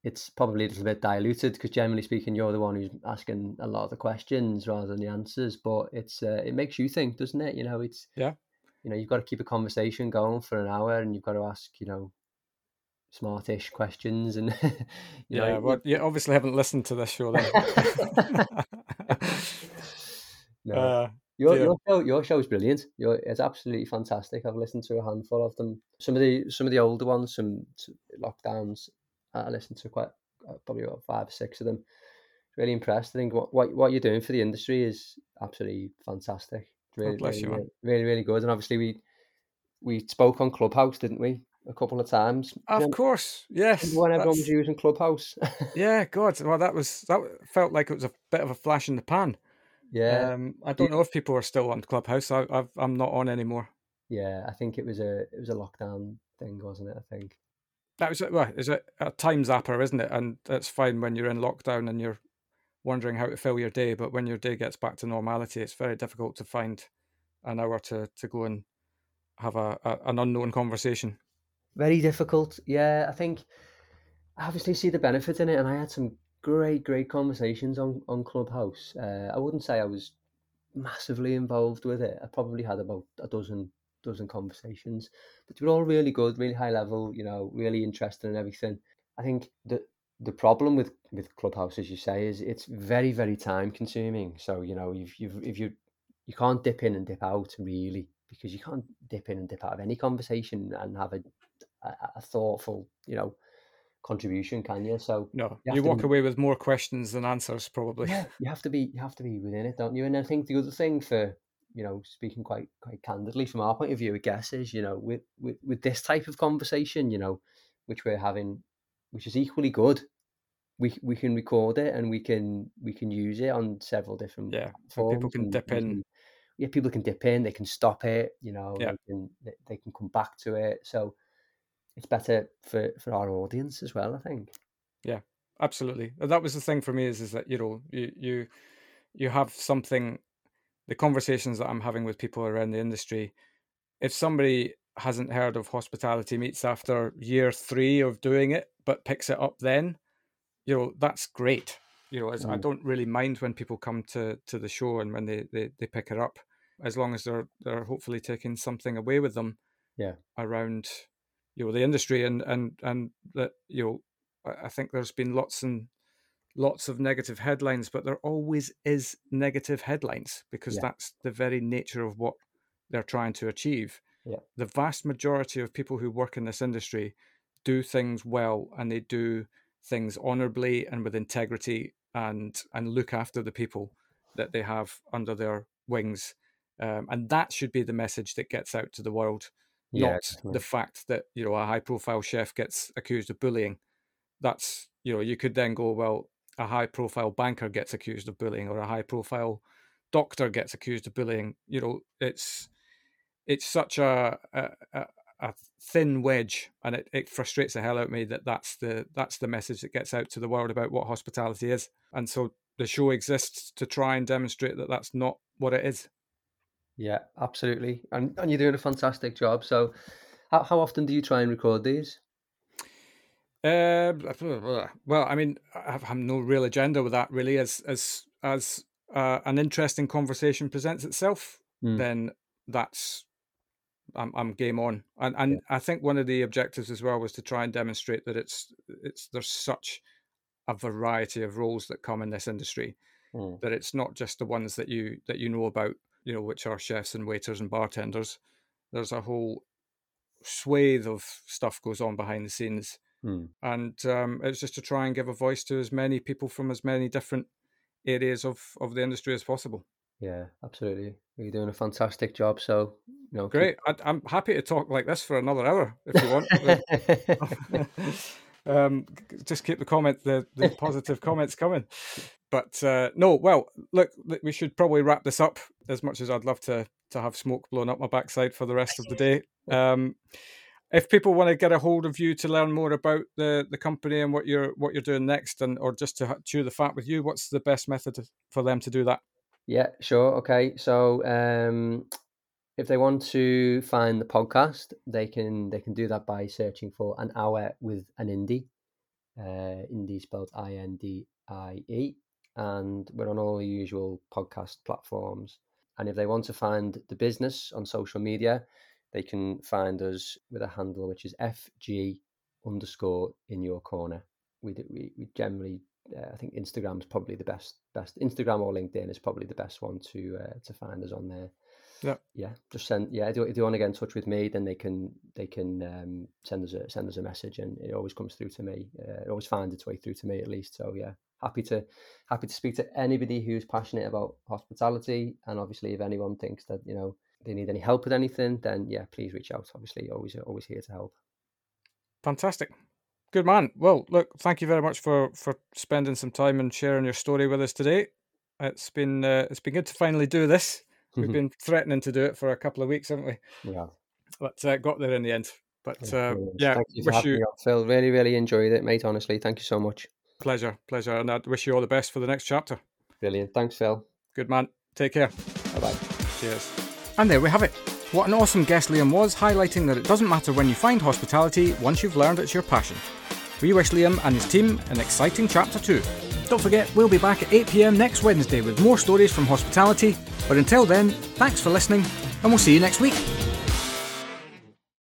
S2: it's probably a little bit diluted because generally speaking, you're the one who's asking a lot of the questions rather than the answers. But it's uh, it makes you think, doesn't it? You know, it's
S1: yeah.
S2: You know, you've got to keep a conversation going for an hour, and you've got to ask, you know, smartish questions and
S1: yeah know, well you obviously haven't listened to this show then
S2: no. Uh, your, yeah. your show your show is brilliant. Your, it's absolutely fantastic. I've listened to a handful of them. Some of the some of the older ones some lockdowns i listened to quite uh, probably about five or six of them. Really impressed. I think what, what, what you're doing for the industry is absolutely fantastic. Really, really, you, really, really really good. And obviously we we spoke on clubhouse didn't we a couple of times.
S1: Of course, yes.
S2: When everyone was using Clubhouse.
S1: yeah, God. Well, that was that felt like it was a bit of a flash in the pan.
S2: Yeah.
S1: Um, I don't know if people are still on Clubhouse. I, I've, I'm not on anymore.
S2: Yeah, I think it was a it was a lockdown thing, wasn't it? I think
S1: that was well, is it a time zapper, isn't it? And that's fine when you're in lockdown and you're wondering how to fill your day, but when your day gets back to normality, it's very difficult to find an hour to to go and have a, a an unknown conversation.
S2: Very difficult. Yeah, I think I obviously see the benefit in it, and I had some great, great conversations on on Clubhouse. Uh, I wouldn't say I was massively involved with it. I probably had about a dozen dozen conversations, but they were all really good, really high level. You know, really interesting and everything. I think the the problem with with Clubhouse, as you say, is it's very, very time consuming. So you know, you've you've if you you can't dip in and dip out really because you can't dip in and dip out of any conversation and have a a, a thoughtful, you know, contribution, can you? So
S1: no, you, you walk be, away with more questions than answers, probably.
S2: Yeah, you have to be you have to be within it, don't you? And I think the other thing for you know, speaking quite quite candidly from our point of view, I guess is you know, with with with this type of conversation, you know, which we're having, which is equally good. We, we can record it and we can we can use it on several different
S1: yeah forms. People can dip in.
S2: yeah, people can dip in. They can stop it. You know, yeah. they can they can come back to it. So it's better for for our audience as well. I think.
S1: Yeah, absolutely. That was the thing for me is is that you know you you you have something. The conversations that I'm having with people around the industry, if somebody hasn't heard of hospitality meets after year three of doing it, but picks it up then, you know that's great. You know, mm. I don't really mind when people come to to the show and when they, they they pick it up, as long as they're they're hopefully taking something away with them.
S2: Yeah.
S1: Around you know the industry and and and that you know I think there's been lots and lots of negative headlines, but there always is negative headlines because yeah. that's the very nature of what they're trying to achieve.
S2: Yeah.
S1: The vast majority of people who work in this industry do things well and they do things honorably and with integrity and and look after the people that they have under their wings. Um, and that should be the message that gets out to the world yeah, not definitely. the fact that you know a high profile chef gets accused of bullying. That's you know you could then go well a high profile banker gets accused of bullying or a high profile doctor gets accused of bullying. You know it's it's such a a, a thin wedge and it, it frustrates the hell out of me that that's the that's the message that gets out to the world about what hospitality is. And so the show exists to try and demonstrate that that's not what it is
S2: yeah, absolutely. And and you're doing a fantastic job. So, how, how often do you try and record these?
S1: Uh, well, I mean, I have, no real agenda with that really. As as as uh, an interesting conversation presents itself, mm. then that's I'm I'm game on. And and yeah. I think one of the objectives as well was to try and demonstrate that it's it's there's such a variety of roles that come in this industry mm. that it's not just the ones that you that you know about you know, which are chefs and waiters and bartenders. There's a whole swathe of stuff goes on behind the scenes. Hmm. And um, it's just to try and give a voice to as many people from as many different areas of, of the industry as possible.
S2: Yeah, absolutely. You're doing a fantastic job. So, you know,
S1: great. Keep... I, am happy to talk like this for another hour if you want. um, just keep the comment, the, the positive comments coming. But uh, no, well, look, we should probably wrap this up. As much as I'd love to to have smoke blown up my backside for the rest of the day. Um, if people want to get a hold of you to learn more about the, the company and what you're what you're doing next, and or just to chew the fat with you, what's the best method for them to do that?
S2: Yeah, sure. Okay, so um, if they want to find the podcast, they can they can do that by searching for an hour with an indie. Uh, indie spelled I N D I E, and we're on all the usual podcast platforms. And if they want to find the business on social media, they can find us with a handle which is FG underscore in your corner. We, we, we generally, uh, I think Instagram is probably the best, best Instagram or LinkedIn is probably the best one to uh, to find us on there.
S1: Yeah,
S2: yeah. Just send. Yeah, if you, if you want to get in touch with me, then they can they can um, send us a send us a message, and it always comes through to me. Uh, it always finds its way through to me at least. So yeah, happy to happy to speak to anybody who's passionate about hospitality, and obviously if anyone thinks that you know they need any help with anything, then yeah, please reach out. Obviously, always always here to help.
S1: Fantastic. Good man. Well, look, thank you very much for for spending some time and sharing your story with us today. It's been uh, it's been good to finally do this. We've been threatening to do it for a couple of weeks, haven't we?
S2: Yeah.
S1: But uh, got there in the end. But uh, yeah,
S2: thank you having you... Phil. Really, really enjoyed it, mate. Honestly, thank you so much.
S1: Pleasure, pleasure, and I wish you all the best for the next chapter.
S2: Brilliant. Thanks, Phil.
S1: Good man. Take care.
S2: Bye bye.
S1: Cheers. And there we have it. What an awesome guest Liam was, highlighting that it doesn't matter when you find hospitality once you've learned it's your passion. We wish Liam and his team an exciting chapter too. Don't forget, we'll be back at 8pm next Wednesday with more stories from hospitality. But until then, thanks for listening, and we'll see you next week.